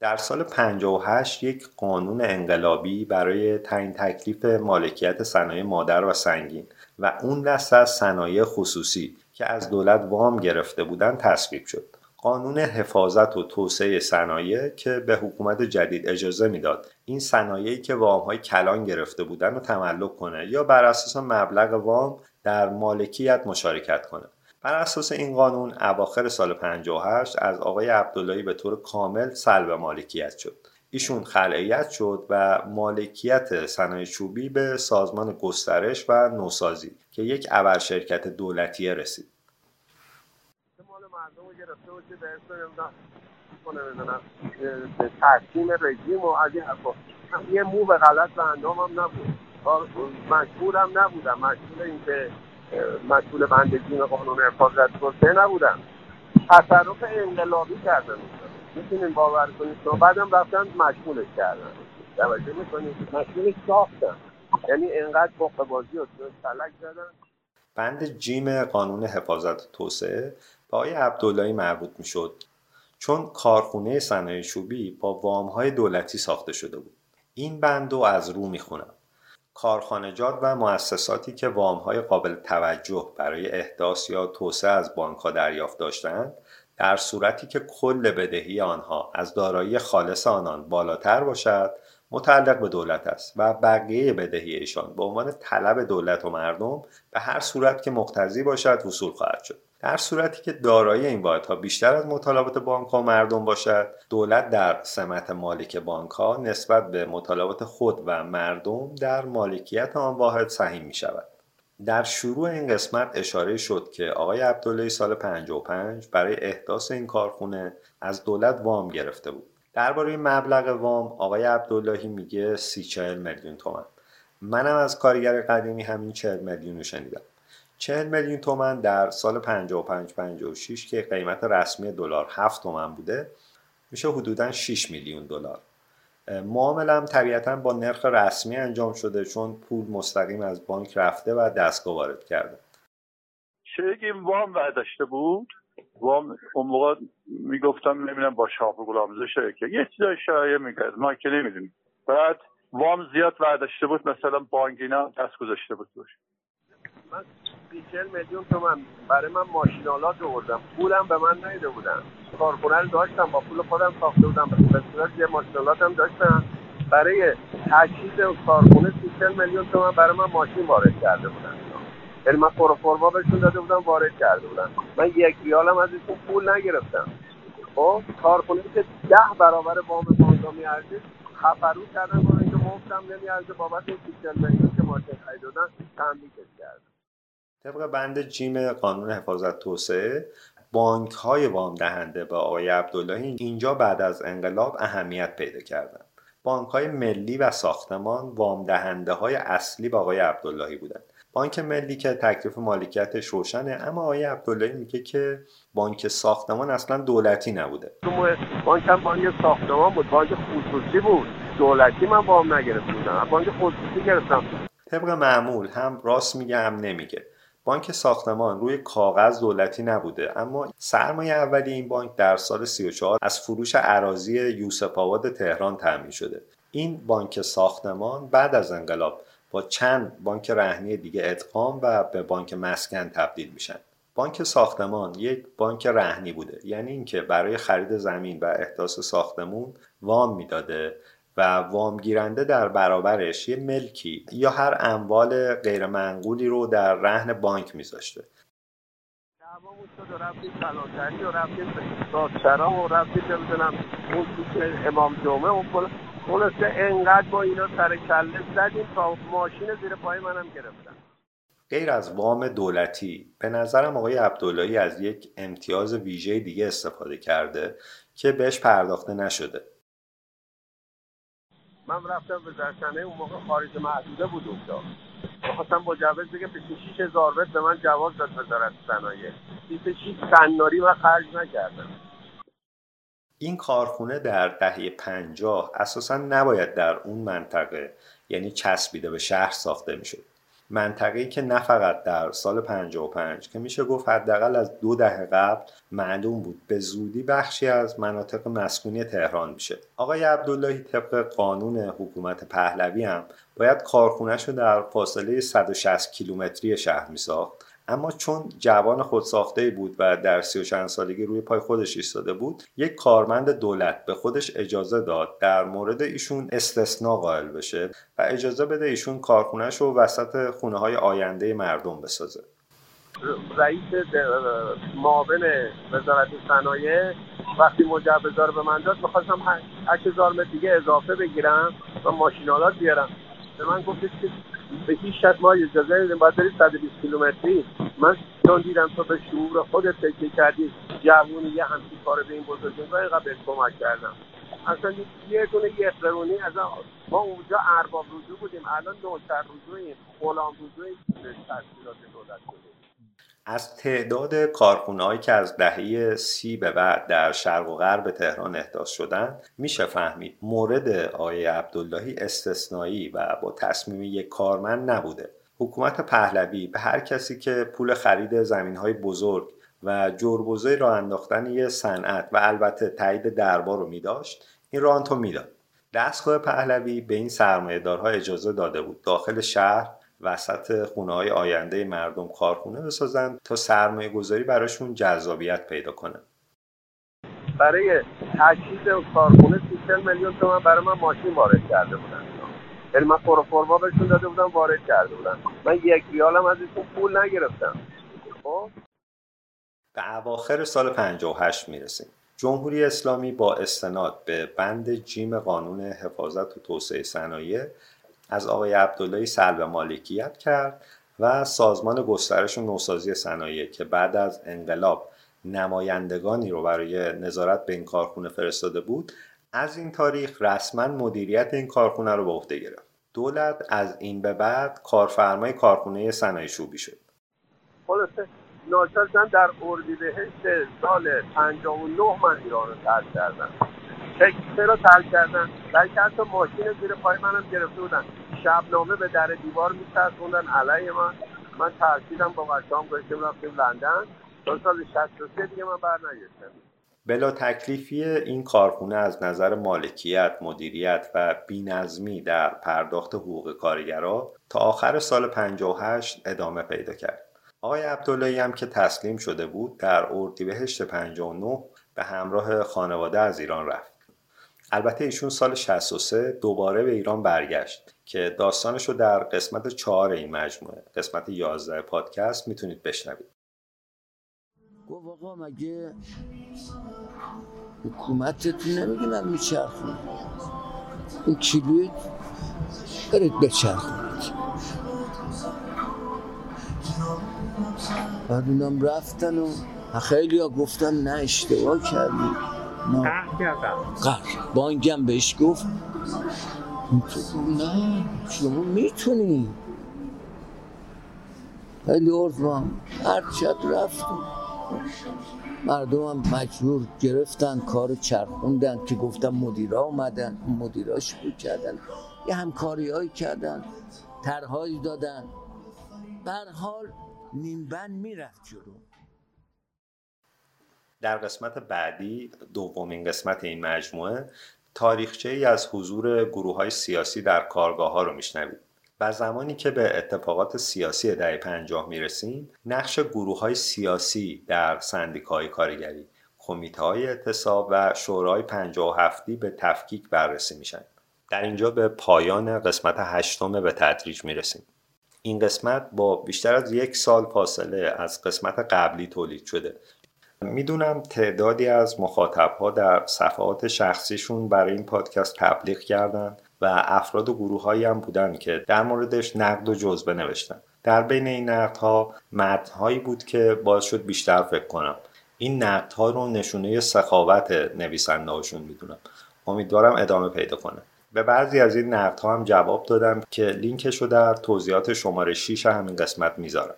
در سال 58 یک قانون انقلابی برای تعیین تکلیف مالکیت صنایع مادر و سنگین و اون دست از صنایع خصوصی که از دولت وام گرفته بودند تصویب شد. قانون حفاظت و توسعه صنایع که به حکومت جدید اجازه می‌داد. این صنایعی که وام کلان گرفته بودن رو تملک کنه یا بر اساس مبلغ وام در مالکیت مشارکت کنه. بر اساس این قانون اواخر سال 58 از آقای عبداللهی به طور کامل سلب مالکیت شد. ایشون خلعیت شد و مالکیت صنایع چوبی به سازمان گسترش و نوسازی که یک ابر شرکت دولتیه رسید. تحکیم رژیم و از یه مو به غلط به اندامم نبود. مشهورم نبودم. مشهور اینکه مسئول بندگین قانون حفاظت توسعه نبودن تصرف انقلابی کردن می‌تونین باور کنید تو بعدم رفتن مشغولش کردن توجه می‌کنید؟ مشغولش ساختن یعنی انقدر فوق بازی و سلک زدن بند جیم قانون حفاظت توسعه به آقای عبداللهی مربوط می‌شد. چون کارخونه صنایع چوبی با وامهای دولتی ساخته شده بود. این بند رو از رو می‌خونم. کارخانجات و مؤسساتی که وامهای قابل توجه برای احداث یا توسعه از بانکها دریافت داشتند در صورتی که کل بدهی آنها از دارایی خالص آنان بالاتر باشد متعلق به دولت است و بقیه بدهی ایشان به عنوان طلب دولت و مردم به هر صورت که مقتضی باشد وصول خواهد شد. در صورتی که دارایی این واحدها بیشتر از مطالبات بانک ها مردم باشد دولت در سمت مالک بانک ها نسبت به مطالبات خود و مردم در مالکیت آن واحد سهیم می شود در شروع این قسمت اشاره شد که آقای عبدالله سال 55 برای احداث این کارخونه از دولت وام گرفته بود. درباره مبلغ وام آقای عبداللهی میگه سی چهل میلیون تومن منم از کارگر قدیمی همین چهل میلیون شنیدم. 40 میلیون تومن در سال 55 56 که قیمت رسمی دلار 7 تومن بوده میشه حدودا 6 میلیون دلار. معاملم طبیعتا با نرخ رسمی انجام شده چون پول مستقیم از بانک رفته و دستگاه وارد کرده. چه وام برداشته بود. وام اون موقع می‌گفتم نمی‌دونم با شاپ گلامزه که یه چیزای شایعه میگرد ما که نمی‌دونیم. بعد وام زیاد برداشته بود. مثلا بانگینا دست گذاشته بود باشه من 20 میلیون تومن. برای من ماشینالات آوردم پولم به من نیده بودن. کارخونه داشتم. با پول خودم ساخته بودم. به صورت یه ماشینالات هم داشتم برای تجهیز کارخونه 30 میلیون تومن برای من ماشین وارد کرده بودن. یعنی من فورفورما بهشون داده بودم وارد کرده بودن. من یک ریالم از ایشون پول نگرفتم. خب کارخونه که ده برابر وام بانکا میارزید خفرو کردن با اینکه مفتم نمیارزه بابت 30 میلیون که ماشین خریدن تنبیهش کردن طبق بند جیم قانون حفاظت توسعه بانک های وام دهنده به آقای عبداللهی اینجا بعد از انقلاب اهمیت پیدا کردند. بانک های ملی و ساختمان وام دهنده های اصلی به آقای عبداللهی بودند. بانک ملی که تکلیف مالکیتش روشنه اما آقای عبداللهی میگه که بانک ساختمان اصلا دولتی نبوده. بانک هم بانک ساختمان بود. بانک خصوصی بود. دولتی من وام نگرفته بودم بانک خصوصی گرفتم. طبق معمول هم راست میگه هم نمیگه. بانک ساختمان روی کاغذ دولتی نبوده اما سرمایه اولی این بانک در سال 34 از فروش اراضی یوسف آباد تهران تامین شده. این بانک ساختمان بعد از انقلاب با چند بانک رهنی دیگه ادغام و به بانک مسکن تبدیل میشن. بانک ساختمان یک بانک رهنی بوده یعنی اینکه برای خرید زمین و احداث ساختمون وام می‌داده و وامگیرنده در برابرش یه ملکی یا هر اموال غیرمنقولی رو در رهن بانک میذاشته. دعوامون شد و رفتیم کلانتری و رفتیم دادسرا و رفتیم نمی‌دونم اون امام جمعه و خلاصه انقدر با اینا سر کله زدیم تا ماشین زیر پای منم گرفتن. غیر از وام دولتی به نظرم آقای عبداللهی از یک امتیاز ویژه دیگه استفاده کرده که بهش پرداخته نشده. من رفتم به درسنه اون موقع خارج محدوده بود اونجا. می‌خواستم مجوز بگه 26 هزار متر به من جواز داد وزارت صنایع. 26 سناری و خرج نکردم. این کارخونه در دهه پنجاه اساسا نباید در اون منطقه یعنی چسبیده به شهر ساخته می‌شد. منطقه‌ای که نه فقط در سال 55 که میشه گفت حداقل از دو دهه قبل معلوم بود. به زودی بخشی از مناطق مسکونی تهران میشه. آقای عبداللهی طبق قانون حکومت پهلوی هم باید کارخونهش در فاصله 160 کیلومتری شهر میساخت. اما چون جوان خودساخته بود و در سی و چند سالگی روی پای خودش ایستاده بود یک کارمند دولت به خودش اجازه داد در مورد ایشون استثنا قائل بشه و اجازه بده ایشون کارخونهش رو وسط خونه های آینده مردم بسازه. رئیس معاون وزارت صنایع وقتی مجوزا رو به من داد می‌خواستم 8000 متر دیگه اضافه بگیرم و ماشینالات بیارم. به من گفتش که به هیچ شد ما اجازه ندیم باید بری 120 کیلومتری. من چون دیدم تو به شعور خودت تکیه کردی جوونی یه همچین کار به این بزرگی اینقدر بهت کمک کردم. اصلا یه دونه یه قرونی از ما اونجا ارباب رجوع بودیم. الان نوشتر رجوعیم. غلام رجوعیم تشکیلات دولت بودیم از تعداد کارخونه‌هایی که از دهه سی به بعد در شرق و غرب تهران احداث شدن میشه فهمید مورد آقای عبداللهی استثنایی و با تصمیم یک کارمند نبوده. حکومت پهلوی به هر کسی که پول خرید زمین های بزرگ و جربوزه راه انداختن یه صنعت و البته تایید دربار رو میداشت این رانتو می‌داد. دستگاه پهلوی به این سرمایهدارها اجازه داده بود داخل شهر وسط خونه های آینده مردم کارخونه بسازن تا سرمایه گذاری براشون جذابیت پیدا کنه. برای تجهیز کارخونه 30 میلیون تومن برای من ماشین وارد کرده بودن. یعنی من پروفورما بهشون داده بودم وارد کرده بودن. من یک ریالم از ایشون پول نگرفتم. خب؟ به اواخر سال 58 می‌رسیم. جمهوری اسلامی با استناد به بند جیم قانون حفاظت و توسعه صنایع از آقای عبداللهی سلب مالکیت کرد و سازمان گسترش و نوسازی صنایع که بعد از انقلاب نمایندگانی رو برای نظارت به این کارخونه فرستاده بود از این تاریخ رسما مدیریت این کارخونه رو به عهده گرفت. دولت از این به بعد کارفرمای کارخونه صنایع شوبی شد. خلاصه ناچار در اردیبهشت سال 59 من ایران رو ترک کردم چرا ترک کردن. بلکه حتی ماشین زیر پای منم گرفته بودن. شبنامه به در دیوار میچرخوندن. علیه من. من ترکیدم با بچه‌ام گشتیم رفتیم لندن. تا سال 63 دیگه من بر نگشتم بلا تکلیفی این کارخونه از نظر مالکیت، مدیریت و بینظمی در پرداخت حقوق کارگرا تا آخر سال 58 ادامه پیدا کرد. آقای عبداللهی هم که تسلیم شده بود در اردیبهشت 59 به همراه خانواده از ایران رفت. البته ایشون سال 63 دوباره به ایران برگشت که داستانش رو در قسمت 4 این مجموعه قسمت 11 پادکست می‌تونید بشنوید. گفت آقا مگه حکومتتون نمیگه من میچرخونم؟ این کیلویت برید بچرخونید. بعد اونم رفتن و خیلی ها گفتن نه اشتباه کردی قهر بانگم بهش گفت نه شما می‌تونی. خیلی عرض هر شب رفتم. مردم هم مجبور گرفتن کار چرخوندن که گفتم مدیرا اومدن مدیراش بود کردن. یه همکاری هایی کردن ترهایی دادن. بر حال نیمبن می‌رفت جلو. در قسمت بعدی دومین قسمت این مجموعه تاریخچه ای از حضور گروه های سیاسی در کارگاه ها رو میشنوید و زمانی که به اتفاقات سیاسی دهه پنجاه می‌رسیم نقش گروه های سیاسی در سندیکای کارگری کمیته های اعتصاب و شورای پنجاه هفتی به تفکیک بررسی میشن. در اینجا به پایان قسمت هشتم به تدریج می‌رسیم. این قسمت با بیشتر از یک سال فاصله از قسمت قبلی تولید شده. می‌دونم تعدادی از مخاطبها در صفحات شخصیشون برای این پادکست تبلیغ کردن و افراد و گروه هایی هم بودن که در موردش نقد و جزبه نوشتن. در بین این نقدها متنهایی بود که باعث شد بیشتر فکر کنم. این نقدها رو نشونه سخاوت نویسنده هاشون می‌دونم. امیدوارم ادامه پیدا کنه. به بعضی از این نقدها هم جواب دادم که لینکش رو در توضیحات شماره 6 همین قسمت می‌ذارم.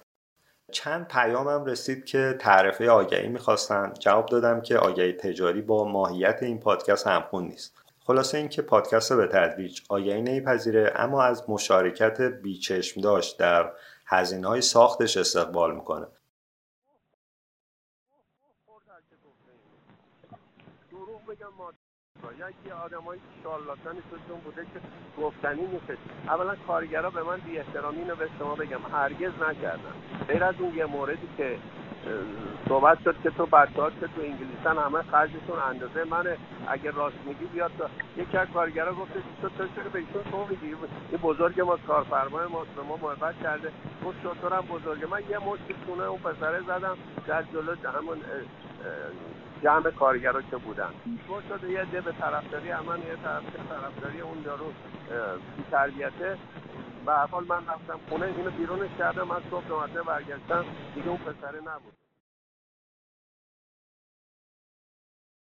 چند پیامم رسید که تعرفه آگهی می‌خواستن. جواب دادم که آگهی تجاری با ماهیت این پادکست همخون نیست. خلاصه اینکه پادکست به تدریج آگهی نمیپذیره اما از مشارکت بیچشم داشت در هزینه های ساختش استقبال می‌کنه. یکی آدمای شارلاتانی توشون بوده که گفتنی نیست. اولا کارگرا به من بی احترامی اینو به شما بگم. هرگز نکردن. غیر از اون یه موردی که صحبت شد که تو بچه که تو انگلیسان همه خرجشون اندازه منه. اگه راست میگی بیاد تا یکی از کارگرا گفته تو تو چرا به ایشون تو میگی این بزرگ ما کارفرمای ما به ما محبت کرده. گفت شطورم بزرگ. من یه مشت خونه اون پسره زدم. در جلو همون جمع کارگرا که بودن. تو شده یه ده به طرفداری من یه طرف طرفداری اون یارو تربیته. به حال من رفتم خونه اینو بیرونش کردم از صبح برگشتم. دیگه اون پسره نبود.